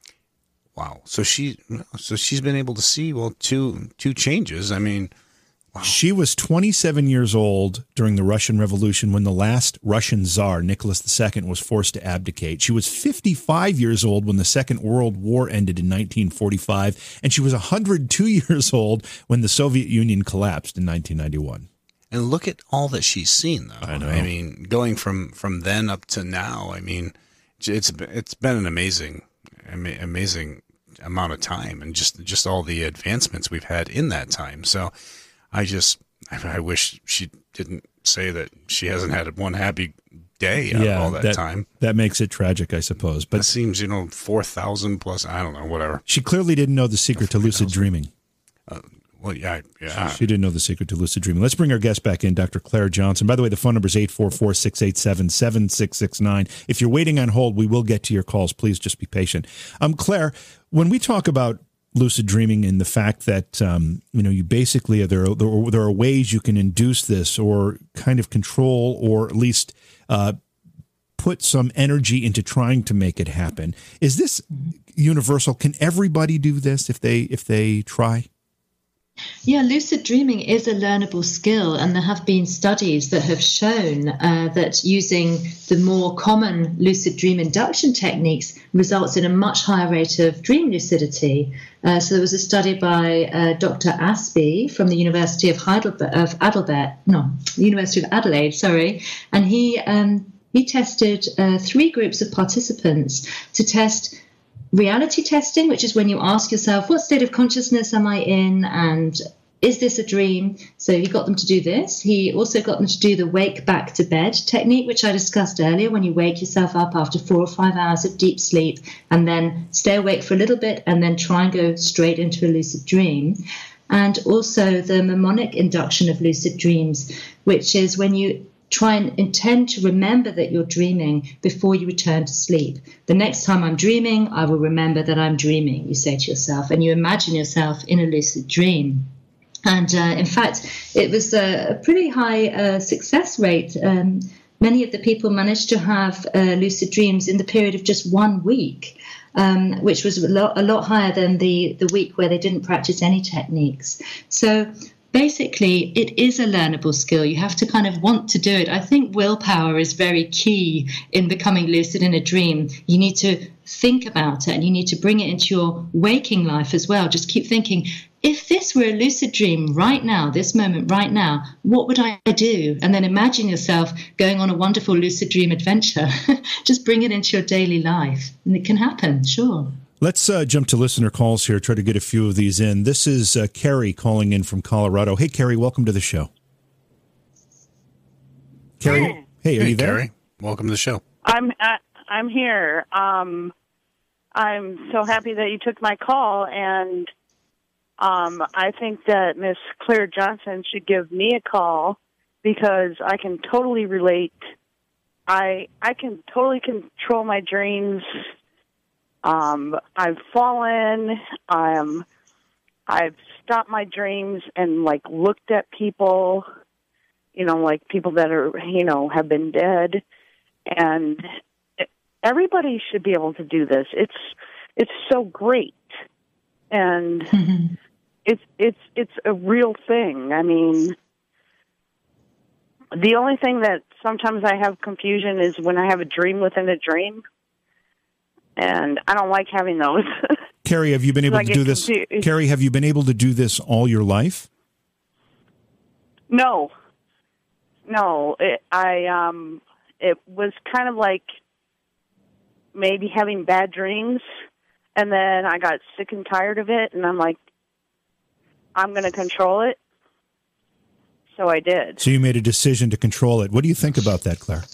Wow. So she so she's been able to see well two two changes. I mean, Wow. She was 27 years old during the Russian Revolution when the last Russian Tsar, Nicholas II, was forced to abdicate. She was 55 years old when the Second World War ended in 1945, and she was 102 years old when the Soviet Union collapsed in 1991. And look at all that she's seen, though. I know. I mean, going from from then up to now, I mean, it's it's been an amazing, amazing amount of time, and just just all the advancements we've had in that time. So I just I wish she didn't say that she hasn't had one happy day yeah, all that, that, time. That makes it tragic, I suppose. But it seems, you know, four thousand plus. I don't know, whatever. She clearly didn't know the secret to lucid dreaming. Uh, well, yeah, yeah. She, she, didn't know the secret to lucid dreaming. Let's bring our guest back in, Dr. Clare Johnson. By the way, the phone number is 844 687 7669. If you're waiting on hold, we will get to your calls. Please just be patient. Um, Clare, when we talk about lucid dreaming and the fact that um, you know you basically there are, there are, there are ways you can induce this or kind of control or at least uh, put some energy into trying to make it happen. Is this universal? Can everybody do this if they if they try? Yeah, lucid dreaming is a learnable skill, and there have been studies that have shown uh, that using the more common lucid dream induction techniques results in a much higher rate of dream lucidity. Uh, so there was a study by uh, Dr. Aspy from the University of Heidelberg, of Adelaide, no, University of Adelaide, sorry, and he um, he tested uh, three groups of participants to test reality testing, which is when you ask yourself, what state of consciousness am I in? And is this a dream? So he got them to do this. He also got them to do the wake back to bed technique, which I discussed earlier, when you wake yourself up after four or five hours of deep sleep and then stay awake for a little bit and then try and go straight into a lucid dream. And also the mnemonic induction of lucid dreams, which is when you try and intend to remember that you're dreaming before you return to sleep. The next time I'm dreaming, I will remember that I'm dreaming, you say to yourself, and you imagine yourself in a lucid dream. And uh, in fact, it was a, pretty high uh, success rate. Um, many of the people managed to have uh, lucid dreams in the period of just one week. Um, which was a lot, a lot higher than the, the week where they didn't practice any techniques. So basically it is a learnable skill. You have to kind of want to do it. I think willpower is very key in becoming lucid in a dream. You need to think about it and you need to bring it into your waking life as well. Just keep thinking if this were a lucid dream right now this moment right now what would i do? And then imagine yourself going on a wonderful lucid dream adventure. Just bring it into your daily life and it can happen sure Let's uh, jump to listener calls here, try to get a few of these in. This is uh, Carrie calling in from Colorado. Hey, Carrie, welcome to the show. Carrie, hey, are hey, you there? Carrie, welcome to the show. I'm uh, I'm here. Um, I'm so happy that you took my call, and um, I think that Miss Clare Johnson should give me a call because I can totally relate. I I can totally control my dreams um, I've fallen. Um, I've stopped my dreams and like looked at people, you know, like people that are, you know, have been dead, and everybody should be able to do this. It's it's so great, and mm-hmm. it's it's it's a real thing. I mean. The only thing that sometimes I have confusion is when I have a dream within a dream and I don't like having those. Carrie, have you been able to do this? Confused. Carrie, have you been able to do this all your life? No, no. It, I um, it was kind of like maybe having bad dreams. And then I got sick and tired of it, and I'm like, I'm going to control it. So I did. So you made a decision to control it. What do you think about that, Clare?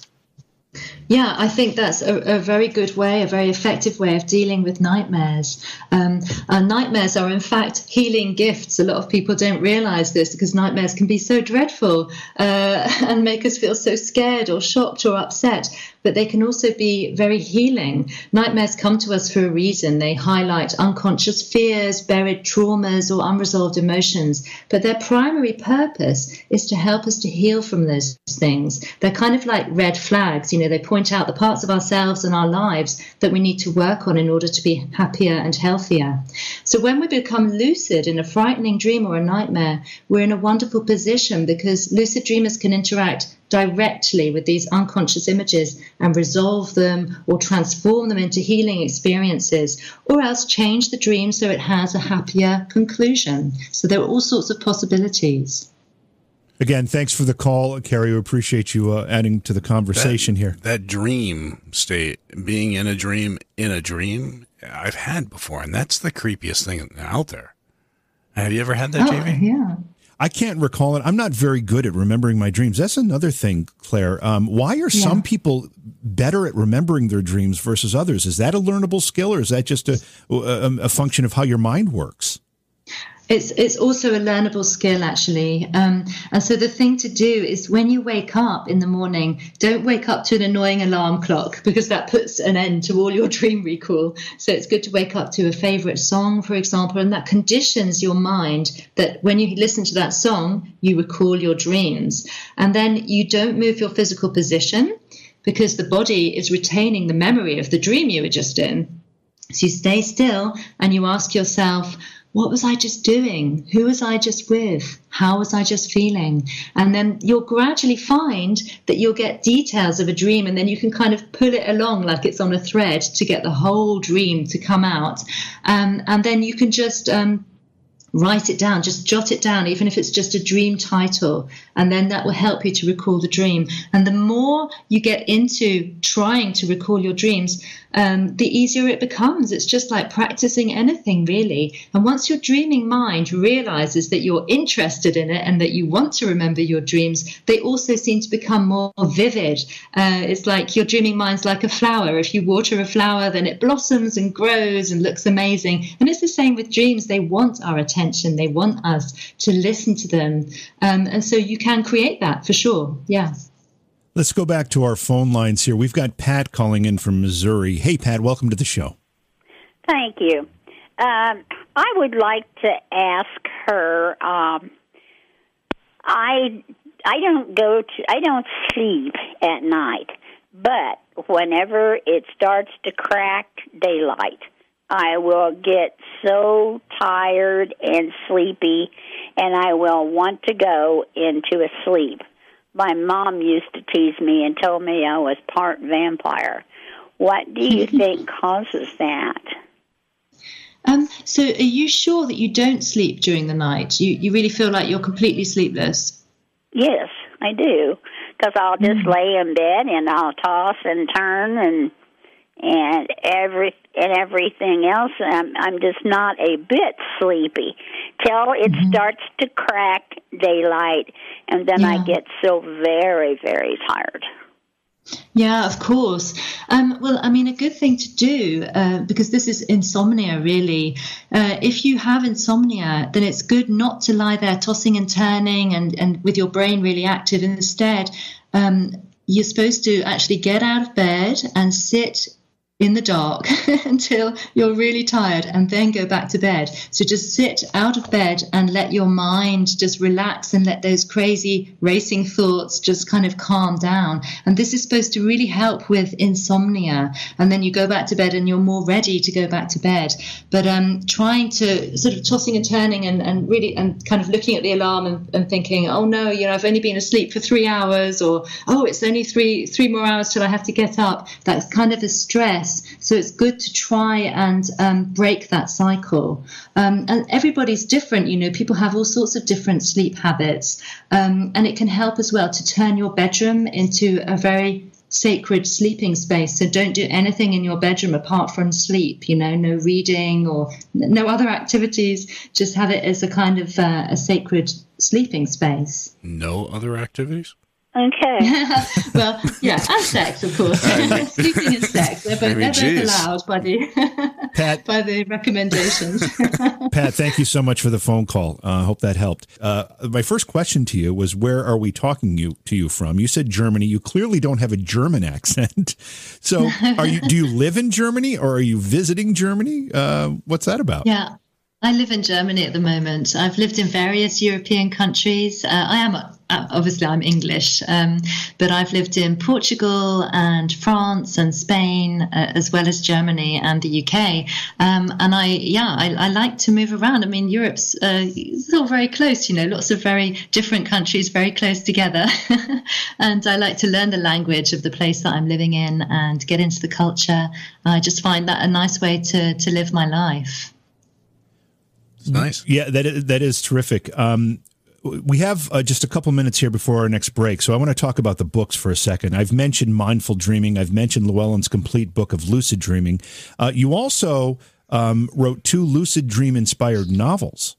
Yeah, I think that's a, a, very good way, a very effective way of dealing with nightmares. Um, nightmares are, in fact, healing gifts. A lot of people don't realize this because nightmares can be so dreadful uh, and make us feel so scared or shocked or upset but they can also be very healing. Nightmares come to us for a reason. They highlight unconscious fears, buried traumas, or unresolved emotions. But their primary purpose is to help us to heal from those things. They're kind of like red flags. You know, they point out the parts of ourselves and our lives that we need to work on in order to be happier and healthier. So when we become lucid in a frightening dream or a nightmare, we're in a wonderful position because lucid dreamers can interact directly with these unconscious images and resolve them or transform them into healing experiences, or else change the dream so it has a happier conclusion. So there are all sorts of possibilities. Again, thanks for the call, Carrie. We appreciate you uh, adding to the conversation that, here. That dream state, being in a dream in a dream, I've had before, and that's the creepiest thing out there. Have you ever had that, oh, Jamie? Yeah. I can't recall it. I'm not very good at remembering my dreams. That's another thing, Clare. Um, why are yeah. some people better at remembering their dreams versus others? Is that a learnable skill, or is that just a, a, a function of how your mind works? It's it's also a learnable skill actually, um, and so the thing to do is when you wake up in the morning, don't wake up to an annoying alarm clock because that puts an end to all your dream recall. So it's good to wake up to a favorite song, for example, and that conditions your mind that when you listen to that song, you recall your dreams, and then you don't move your physical position because the body is retaining the memory of the dream you were just in. So you stay still and you ask yourself what was I just doing? Who was I just with? How was I just feeling? And then you'll gradually find that you'll get details of a dream and then you can kind of pull it along like it's on a thread to get the whole dream to come out. Um, and then you can just um, write it down, just jot it down, even if it's just a dream title, and then that will help you to recall the dream. And the more you get into trying to recall your dreams, um, the easier it becomes. It's just like practicing anything, really. And once your dreaming mind realizes that you're interested in it and that you want to remember your dreams, they also seem to become more vivid. Uh, it's like your dreaming mind's like a flower. If you water a flower, then it blossoms and grows and looks amazing. And it's the same with dreams. They want our attention, they want us to listen to them. Um, and so you can create that for sure. Yeah. Let's go back to our phone lines here. We've got Pat calling in from Missouri. Hey, Pat, welcome to the show. Thank you. Um, I would like to ask her. Um, I I don't go to I don't sleep at night, but whenever it starts to crack daylight, I will get so tired and sleepy, and I will want to go into a sleep my mom used to tease me and told me I was part vampire. What do you think causes that? Um, so, are you sure that you don't sleep during the night? You you really feel like you're completely sleepless? Yes, I do. Because I'll just mm. lay in bed and I'll toss and turn and and every and everything else. I'm I'm just not a bit sleepy till it mm-hmm. starts to crack daylight, and then yeah. I get so very very tired. Yeah, of course. Um, well, I mean, a good thing to do, uh, because this is insomnia really. Uh, if you have insomnia, then it's good not to lie there tossing and turning and, and with your brain really active. Instead, um, you're supposed to actually get out of bed and sit in the dark until you're really tired and then go back to bed. So just sit out of bed and let your mind just relax and let those crazy racing thoughts just kind of calm down. And this is supposed to really help with insomnia. And then you go back to bed and you're more ready to go back to bed. But um, trying to sort of tossing and turning and, and really and kind of looking at the alarm and, and thinking, oh no, you know, I've only been asleep for three hours or oh, it's only three three more hours till I have to get up. That's kind of a stress so it's good to try and um, break that cycle. Um, and everybody's different, you know, people have all sorts of different sleep habits. Um, and it can help as well to turn your bedroom into a very sacred sleeping space. So don't do anything in your bedroom apart from sleep. You know, no reading or no other activities. Just have it as a kind of uh, a sacred sleeping space. No other activities. Okay. well, yeah, and sex, of course. Sleeping and sex. They're both, I mean, they're both allowed by the, Pat, by the recommendations. Pat, thank you so much for the phone call. I uh, hope that helped. Uh, my first question to you was, where are we talking you to you from? You said Germany. You clearly don't have a German accent. So, are you? Do you live in Germany, or are you visiting Germany? Uh, what's that about? yeah. I live in Germany at the moment. I've lived in various European countries. Uh, I am uh, obviously I'm English, um, but I've lived in Portugal and France and Spain, uh, as well as Germany and the UK. Um, and I, yeah, I, I, like to move around. I mean, Europe's uh, it's all very close. You know, lots of very different countries, very close together. and I like to learn the language of the place that I'm living in and get into the culture. I just find that a nice way to to live my life. It's nice. Yeah, that is, that is terrific. Um, we have uh, just a couple minutes here before our next break, so I want to talk about the books for a second. I've mentioned mindful dreaming. I've mentioned Llewellyn's complete book of lucid dreaming. Uh, you also um, wrote two lucid dream inspired novels.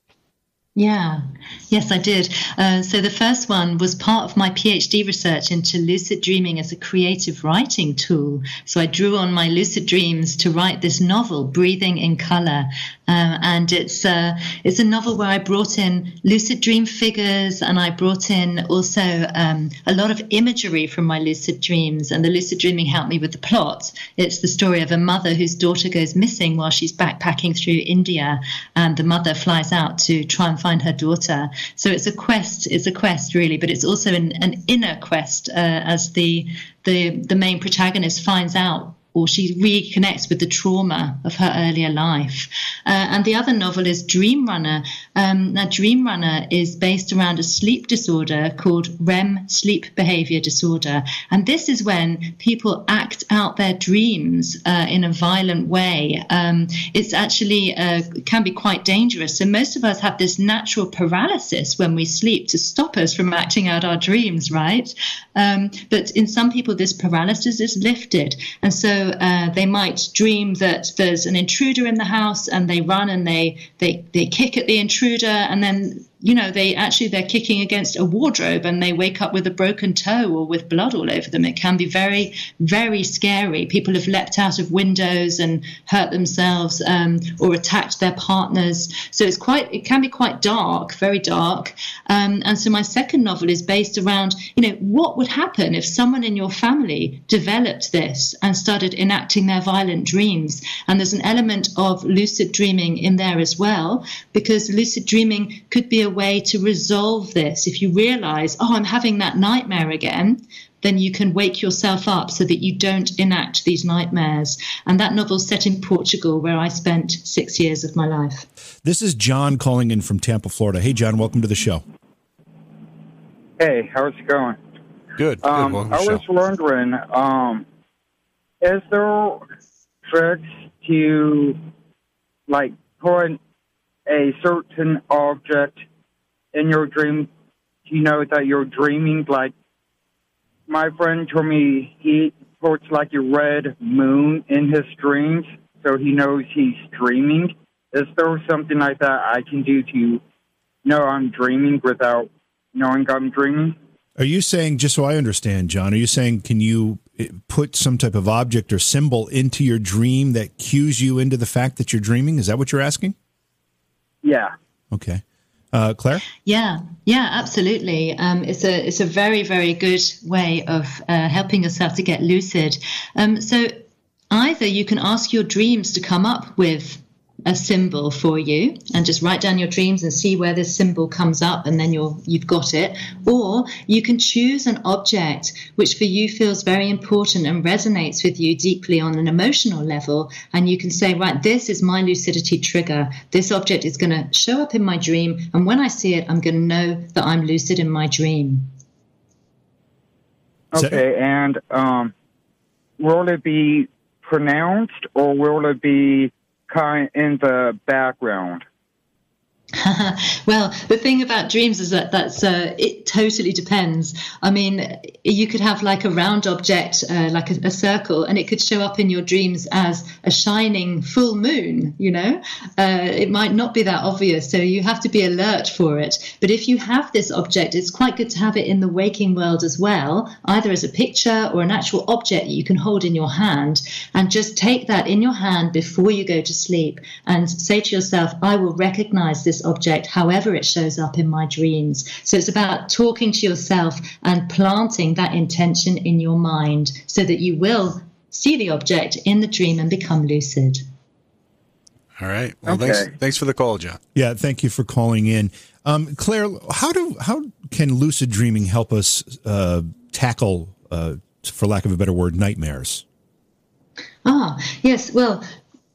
Yeah, yes, I did. Uh, so the first one was part of my PhD research into lucid dreaming as a creative writing tool. So I drew on my lucid dreams to write this novel, Breathing in Color. Uh, and it's uh, it's a novel where I brought in lucid dream figures, and I brought in also um, a lot of imagery from my lucid dreams. And the lucid dreaming helped me with the plot. It's the story of a mother whose daughter goes missing while she's backpacking through India, and the mother flies out to try and find her daughter. So it's a quest. It's a quest, really, but it's also an, an inner quest uh, as the the the main protagonist finds out or she reconnects with the trauma of her earlier life. Uh, and the other novel is Dream Runner. Um, now, Dream Runner is based around a sleep disorder called REM sleep behavior disorder. And this is when people act out their dreams uh, in a violent way. Um, it's actually uh, can be quite dangerous. So most of us have this natural paralysis when we sleep to stop us from acting out our dreams, right? Um, but in some people, this paralysis is lifted. And so uh, they might dream that there's an intruder in the house and they run and they, they, they kick at the intruder and then you know they actually they're kicking against a wardrobe and they wake up with a broken toe or with blood all over them. It can be very very scary. People have leapt out of windows and hurt themselves um, or attacked their partners. So it's quite it can be quite dark very dark. Um, and so my second novel is based around you know what would happen if someone in your family developed this and started enacting their violent dreams? And there's an element of lucid dreaming in there as well because lucid dreaming could be a way to resolve this. If you realize, oh, I'm having that nightmare again, then you can wake yourself up so that you don't enact these nightmares. And that novel's set in Portugal, where I spent six years of my life. This is John calling in from Tampa, Florida. Hey, John, welcome to the show. Hey, how's it going? Good. good. Um, Welcome I was show. wondering, um, is there tricks to like put a certain object in your dream? Do you know that you're dreaming? Like my friend told me he puts like a red moon in his dreams, so he knows he's dreaming. Is there something like that I can do to know I'm dreaming without knowing I'm dreaming? Are you saying, just so I understand, John, are you saying, can you put some type of object or symbol into your dream that cues you into the fact that you're dreaming? Is that what you're asking? Yeah. Okay. Uh, Clare? Yeah, yeah, absolutely. Um, it's a it's a very very good way of uh, helping yourself to get lucid. Um, so either you can ask your dreams to come up with a symbol for you and just write down your dreams and see where this symbol comes up and then you're you've got it. Or you can choose an object which for you feels very important and resonates with you deeply on an emotional level. And you can say right this is my lucidity trigger. This object is going to show up in my dream. And when i see it i'm going to know that i'm lucid in my dream. Okay, and um, will it be pronounced or will it be kind in the background? well, the thing about dreams is that that's uh, it totally depends. I mean, you could have like a round object, uh, like a, a, circle, and it could show up in your dreams as a shining full moon. You know, uh, it might not be that obvious, so you have to be alert for it. But if you have this object, it's quite good to have it in the waking world as well, either as a picture or an actual object that you can hold in your hand, and just take that in your hand before you go to sleep, and say to yourself, "I will recognize this." Object, however it shows up in my dreams. So it's about talking to yourself and planting that intention in your mind so that you will see the object in the dream and become lucid. All right. Well, okay. thanks. Thanks for the call, John. Yeah, thank you for calling in, um, Clare. How do how can lucid dreaming help us uh, tackle, uh, for lack of a better word, nightmares? Ah, yes. Well,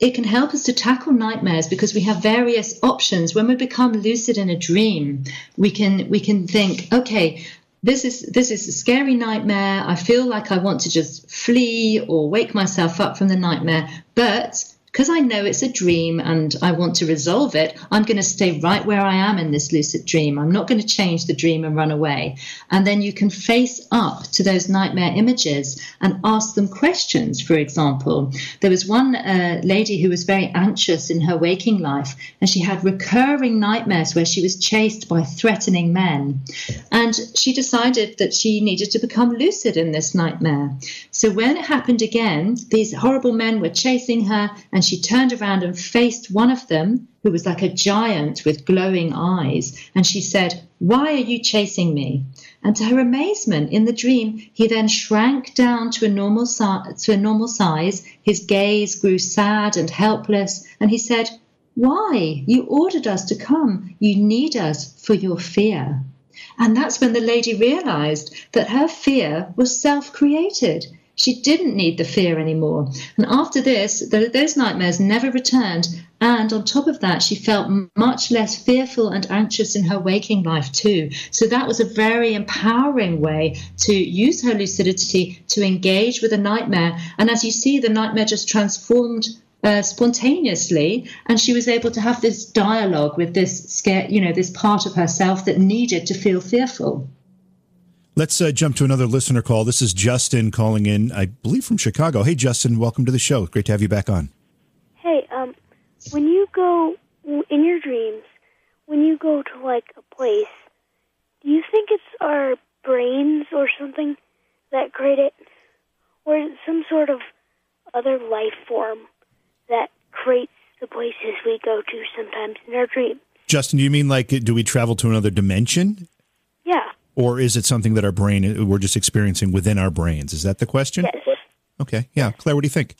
it can help us to tackle nightmares because we have various options. When we become lucid in a dream, we can we can think, okay, this is this is a scary nightmare. I feel like I want to just flee or wake myself up from the nightmare, but because I know it's a dream and I want to resolve it, I'm going to stay right where I am in this lucid dream. I'm not going to change the dream and run away. And then you can face up to those nightmare images and ask them questions. For example, there was one uh, lady who was very anxious in her waking life, and she had recurring nightmares where she was chased by threatening men. And she decided that she needed to become lucid in this nightmare. So when it happened again, these horrible men were chasing her and and she turned around and faced one of them, who was like a giant with glowing eyes, and she said, Why are you chasing me? And to her amazement, in the dream, he then shrank down to a normal, to a normal size. His gaze grew sad and helpless, and he said, Why? You ordered us to come. You need us for your fear. And that's when the lady realized that her fear was self created. She didn't need the fear anymore. And after this, those nightmares never returned. And on top of that, she felt much less fearful and anxious in her waking life, too. So that was a very empowering way to use her lucidity to engage with a nightmare. And as you see, the nightmare just transformed uh, spontaneously, and she was able to have this dialogue with this scare, you know, this part of herself that needed to feel fearful. Let's uh, jump to another listener call. This is Justin calling in, I believe from Chicago. Hey, Justin, welcome to the show. Great to have you back on. Hey, um, when you go in your dreams, when you go to like a place, do you think it's our brains or something that create it, or is it some sort of other life form that creates the places we go to sometimes in our dreams? Justin, do you mean like do we travel to another dimension? Yeah or is it something that our brain we're just experiencing within our brains? Is that the question? Yes. Okay. Yeah, Clare, what do you think?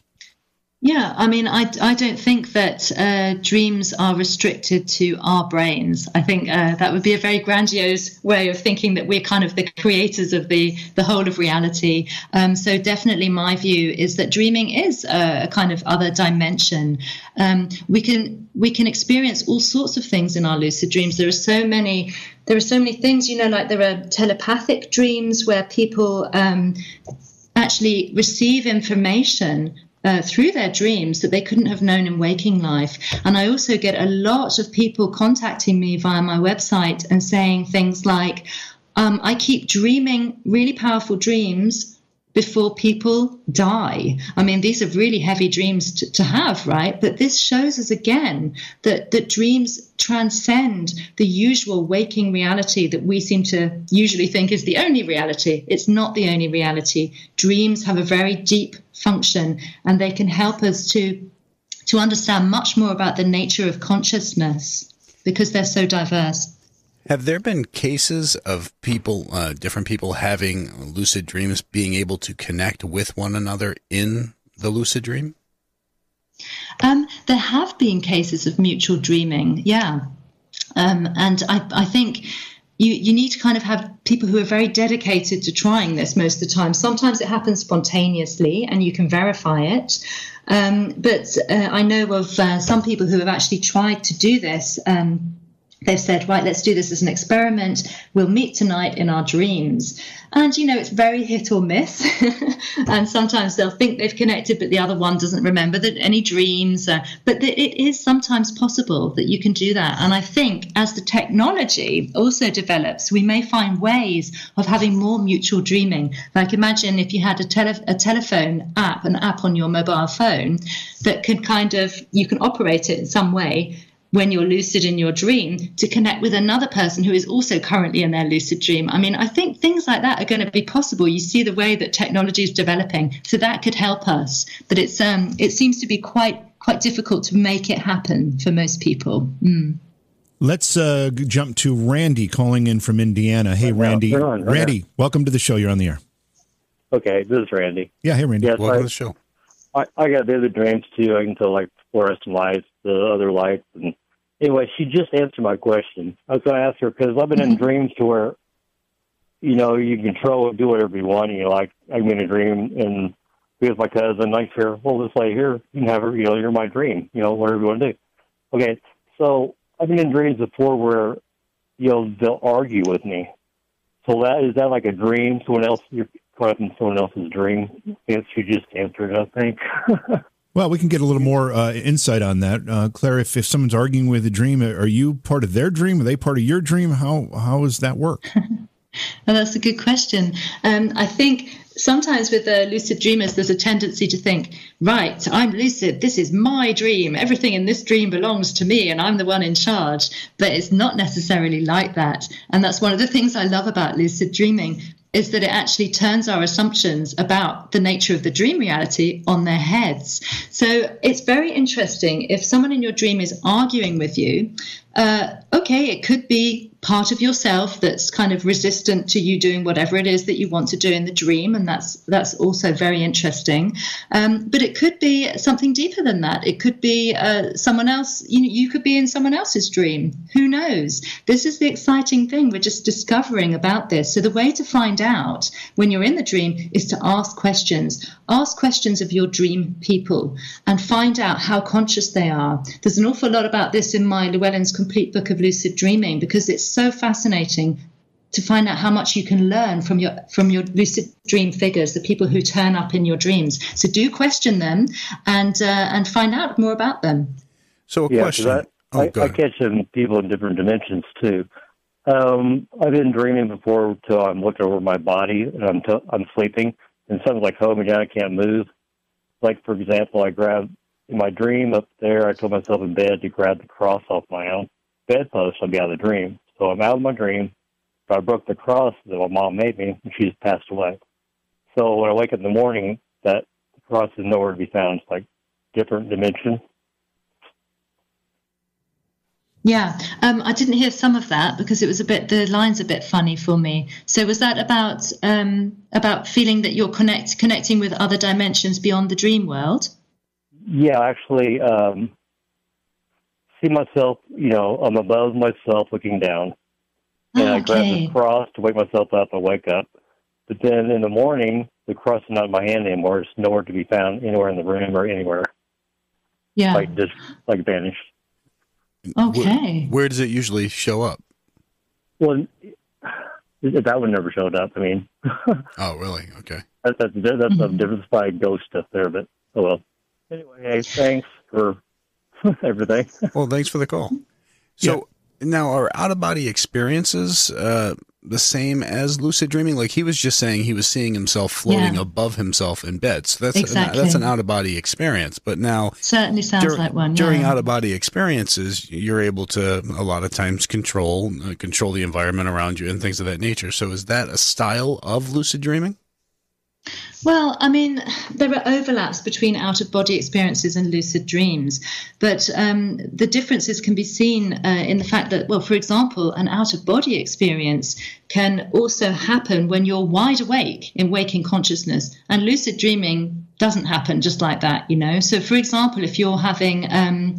Yeah, I mean, I, I don't think that uh, dreams are restricted to our brains. I think uh, that would be a very grandiose way of thinking that we're kind of the creators of the, the whole of reality. Um, so, definitely, my view is that dreaming is a, a kind of other dimension. Um, we can we can experience all sorts of things in our lucid dreams. There are so many there are so many things, you know, like there are telepathic dreams where people um, actually receive information uh, through their dreams that they couldn't have known in waking life. And I also get a lot of people contacting me via my website and saying things like, um, I keep dreaming really powerful dreams before people die. I mean, these are really heavy dreams to, to, have, right? But this shows us again that, that dreams transcend the usual waking reality that we seem to usually think is the only reality. It's not the only reality. Dreams have a very deep function and they can help us to, to understand much more about the nature of consciousness because they're so diverse. Have there been cases of people, uh, different people having lucid dreams, being able to connect with one another in the lucid dream? Um, there have been cases of mutual dreaming, yeah. Um, and I, I think you, you need to kind of have people who are very dedicated to trying this most of the time. Sometimes it happens spontaneously and you can verify it. Um, but uh, I know of uh, some people who have actually tried to do this. Um, they've said, right, let's do this as an experiment. We'll meet tonight in our dreams. And, you know, it's very hit or miss. and sometimes they'll think they've connected, but the other one doesn't remember that any dreams. Uh, but th- it is sometimes possible that you can do that. And I think as the technology also develops, we may find ways of having more mutual dreaming. Like imagine if you had a, tele- a telephone app, an app on your mobile phone that could kind of, you can operate it in some way when you're lucid in your dream to connect with another person who is also currently in their lucid dream. I mean, I think things like that are going to be possible. You see the way that technology is developing, so that could help us. But it's um, it seems to be quite quite difficult to make it happen for most people. Mm. Let's uh, jump to Randy calling in from Indiana. Hey, Randy. on, Randy, welcome to the show. You're on the air. Okay, this is Randy. Yeah, hey, Randy. Yes, Welcome I, to the show. I, I got the other dreams too. I can tell like fluorescent lights, the other lights, and anyway, she just answered my question. I was going to ask her because I've been in mm-hmm. dreams to where, you know, you can control and do whatever you want. You know, like I'm in a dream and with my cousin. I hear, well, this lady here, you can have her. You know, you're my dream. You know, whatever you want to do. Okay, so I've been in dreams before where, you know, they'll argue with me. So that is that like a dream? Someone else you're caught up in someone else's dream? Yes, you just answered. I think. Well, we can get a little more uh, insight on that, uh, Clare. If, if someone's arguing with a dream, are you part of their dream? Are they part of your dream? How how does that work? Well, that's a good question. Um, I think sometimes with uh, lucid dreamers, there's a tendency to think, right, I'm lucid. This is my dream. Everything in this dream belongs to me, and I'm the one in charge. But it's not necessarily like that. And that's one of the things I love about lucid dreaming is that it actually turns our assumptions about the nature of the dream reality on their heads. So it's very interesting. If someone in your dream is arguing with you, uh, okay, it could be part of yourself that's kind of resistant to you doing whatever it is that you want to do in the dream, and that's that's also very interesting. Um, but it could be something deeper than that. It could be uh, someone else. You you could be in someone else's dream. Who knows? This is the exciting thing. We're just discovering about this. So the way to find out when you're in the dream is to ask questions. Ask questions of your dream people and find out how conscious they are. There's an awful lot about this in my Llewellyn's complete book of lucid dreaming because it's so fascinating to find out how much you can learn from your from your lucid dream figures, the people who turn up in your dreams. So do question them and uh, and find out more about them. So a Yeah, 'cause question. I, oh, I, I catch them people in different dimensions too. Um, I've been dreaming before till I'm looking over my body and I'm t- I'm sleeping and something's like holding me down. I can't move. Like for example, I grabbed in my dream up there. I told myself in bed to grab the cross off my own bedpost. I'd be out of the dream. So I'm out of my dream. But I broke the cross that my mom made me, and she's passed away. So when I wake up in the morning, that cross is nowhere to be found. It's like different dimension. Yeah, um, I didn't hear some of that because it was a bit the line's a bit funny for me. So was that about um, about feeling that you're connect connecting with other dimensions beyond the dream world? Yeah, actually, um, see myself, you know, I'm above myself looking down. And I grab Okay. the cross to wake myself up I wake up. But then in the morning, the cross is not in my hand anymore. It's nowhere to be found anywhere in the room or anywhere. Yeah. Like just like vanished. Okay. Where does it usually show up? Well, that one never showed up. I mean, Oh, really? Okay. that, that's that's Mm-hmm. a different spy ghost stuff there. But oh well. Anyway, hey, thanks for everything. Well, thanks for the call. So now, are out of body experiences uh, the same as lucid dreaming? Like he was just saying, he was seeing himself floating Yeah. above himself in bed. So that's Exactly. an, that's an out of body experience. But now, Certainly sounds dur- like one. during yeah. out of body experiences, you're able to a lot of times control uh, control the environment around you and things of that nature. So is that a style of lucid dreaming? Well, I mean, there are overlaps between out of body experiences and lucid dreams, but um, the differences can be seen uh, in the fact that, well, for example, an out of body experience can also happen when you're wide awake in waking consciousness, and lucid dreaming doesn't happen just like that, you know. So, for example, if you're having um,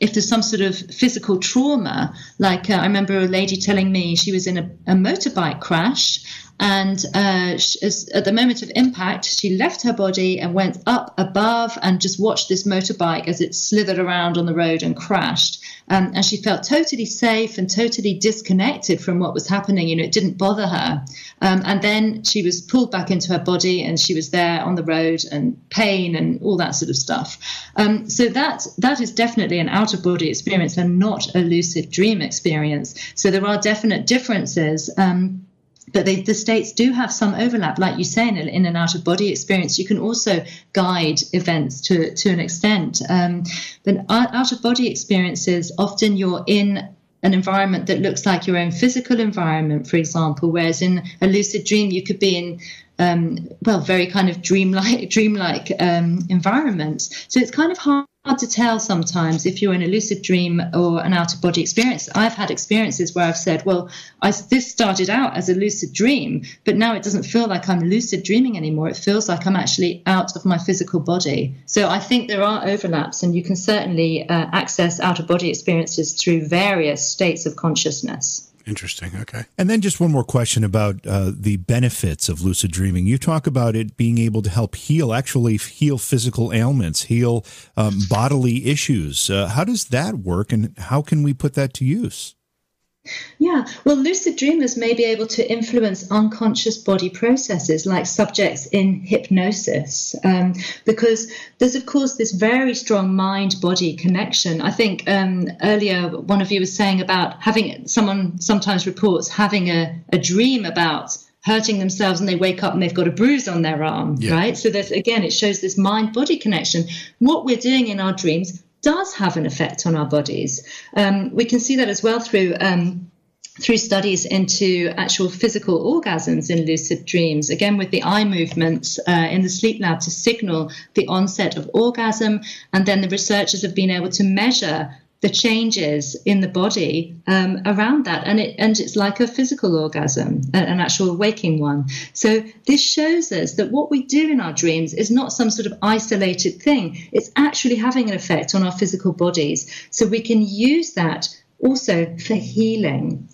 if there's some sort of physical trauma, like uh, I remember a lady telling me she was in a, a motorbike crash, and uh, sh- as, at the moment of impact, she left her body and went up above and just watched this motorbike as it slithered around on the road and crashed. Um, and she felt totally safe and totally disconnected from what was happening. You know, it didn't bother her. Um, and then she was pulled back into her body and she was there on the road and pain and all that sort of stuff. Um, so that that is definitely an out of body experience and not a lucid dream experience. So there are definite differences. Um, but they, the states do have some overlap, like you say, in, in an out of body experience. You can also guide events to to an extent. Um, but out of body experiences, often you're in an environment that looks like your own physical environment, for example. Whereas in a lucid dream, you could be in um, well, very kind of dreamlike, dreamlike um, environments. So it's kind of hard hard to tell sometimes if you're in a lucid dream or an out of body experience. I've had experiences where I've said, well, I, this started out as a lucid dream, but now it doesn't feel like I'm lucid dreaming anymore. It feels like I'm actually out of my physical body. So I think there are overlaps, and you can certainly uh, access out of body experiences through various states of consciousness. Interesting. Okay. And then just one more question about uh, the benefits of lucid dreaming. You talk about it being able to help heal, actually heal physical ailments, heal um, bodily issues. Uh, how does that work, and how can we put that to use? Yeah, well, lucid dreamers may be able to influence unconscious body processes like subjects in hypnosis, um, because there's, of course, this very strong mind body connection. I think um, earlier one of you was saying about having someone sometimes reports having a, a dream about hurting themselves and they wake up and they've got a bruise on their arm, yeah. right? So there's again, it shows this mind body connection. What we're doing in our dreams does have an effect on our bodies. Um, we can see that as well through. Um, through studies into actual physical orgasms in lucid dreams, again with the eye movements uh, in the sleep lab to signal the onset of orgasm. And then the researchers have been able to measure the changes in the body um, around that, and it and it's like a physical orgasm, an actual waking one. So this shows us that what we do in our dreams is not some sort of isolated thing. It's actually having an effect on our physical bodies. So we can use that also for healing.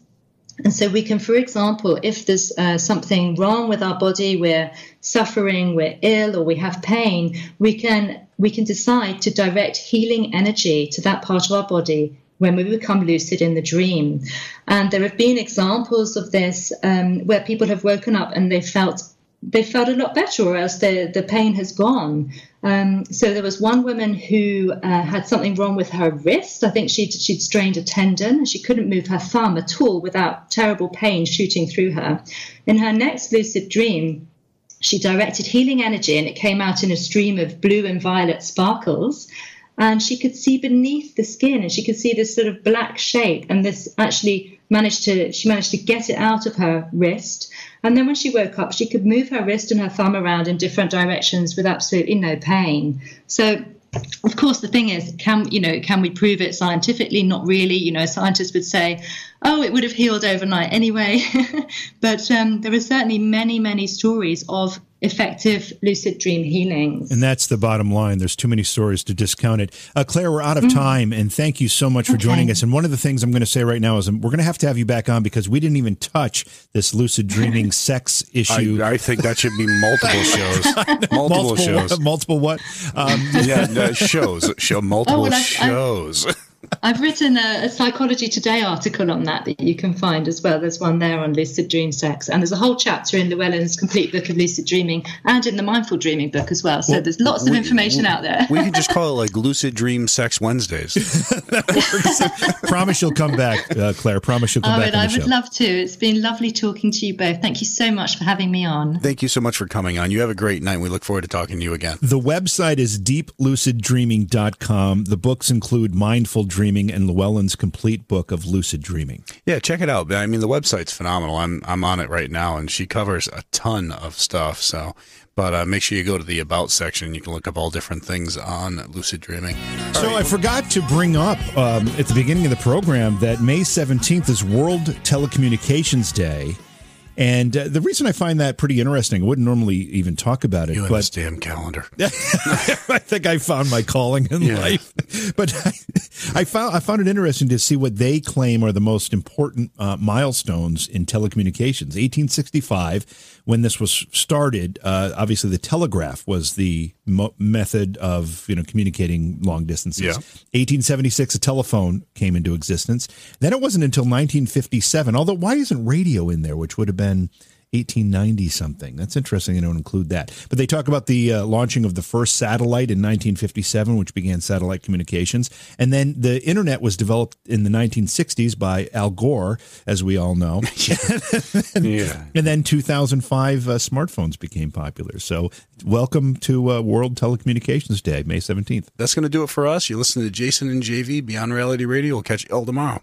And so we can, for example, if there's uh, something wrong with our body, we're suffering, we're ill, or we have pain, we can we can decide to direct healing energy to that part of our body when we become lucid in the dream. And there have been examples of this um, where people have woken up and they felt they felt a lot better, or else the, the pain has gone. Um, so there was one woman who uh, had something wrong with her wrist. I think she'd, she'd strained a tendon and she couldn't move her thumb at all without terrible pain shooting through her. In her next lucid dream, she directed healing energy and it came out in a stream of blue and violet sparkles. And she could see beneath the skin and she could see this sort of black shape. And this actually managed to, she managed to get it out of her wrist. And then when she woke up, she could move her wrist and her thumb around in different directions with absolutely no pain. So of course the thing is can you know can we prove it scientifically not really you know scientists would say oh it would have healed overnight anyway but um, there are certainly many many stories of effective lucid dream healings. And that's the bottom line. There's too many stories to discount it. Uh, Clare, we're out of mm-hmm. time, and thank you so much for okay. joining us. And one of the things I'm going to say right now is we're going to have to have you back on because we didn't even touch this lucid dreaming sex issue. I, I, think that should be multiple shows. multiple, multiple, shows. What, multiple what? Um, yeah, uh, shows. Show multiple oh, well, shows. I, I've written a, a, Psychology Today article on that that you can find as well. There's one there on lucid dream sex, and there's a whole chapter in Llewellyn's complete book of lucid dreaming and in the mindful dreaming book as well. So well, there's lots we, of information we, out there. we can just call it like lucid dream sex Wednesdays. Promise you'll come back, uh, Clare. Promise you'll come oh, back. I would show. love to. It's been lovely talking to you both. Thank you so much for having me on. Thank you so much for coming on. You have a great night. We look forward to talking to you again. The website is deepluciddreaming.com. The books include Mindful Dreaming and Llewellyn's complete book of lucid dreaming. Yeah, check it out. I mean, the website's phenomenal. I'm I'm on it right now, and she covers a ton of stuff. So, but uh, make sure you go to the about section. You can look up all different things on lucid dreaming. so right. I forgot to bring up um, at the beginning of the program that May 17th is World Telecommunications Day. And uh, the reason I find that pretty interesting, I wouldn't normally even talk about it, You but this damn calendar. I think I found my calling in Yeah. life. But I, I found I found it interesting to see what they claim are the most important uh, milestones in telecommunications. 1865, when this was started, uh, obviously the telegraph was the mo- method of you know communicating long distances. Yeah. 1876, a telephone came into existence. Then it wasn't until 1957. Although why isn't radio in there, which would have been 1890 something. That's interesting. They don't include that. But they talk about the uh, launching of the first satellite in 1957, which began satellite communications. And then the internet was developed in the 1960s by Al Gore, as we all know. Yeah. And then 2005, uh, smartphones became popular. So welcome to uh, World Telecommunications Day, May 17th. That's going to do it for us. You listen to Jason and JV Beyond Reality Radio. We'll catch you all tomorrow.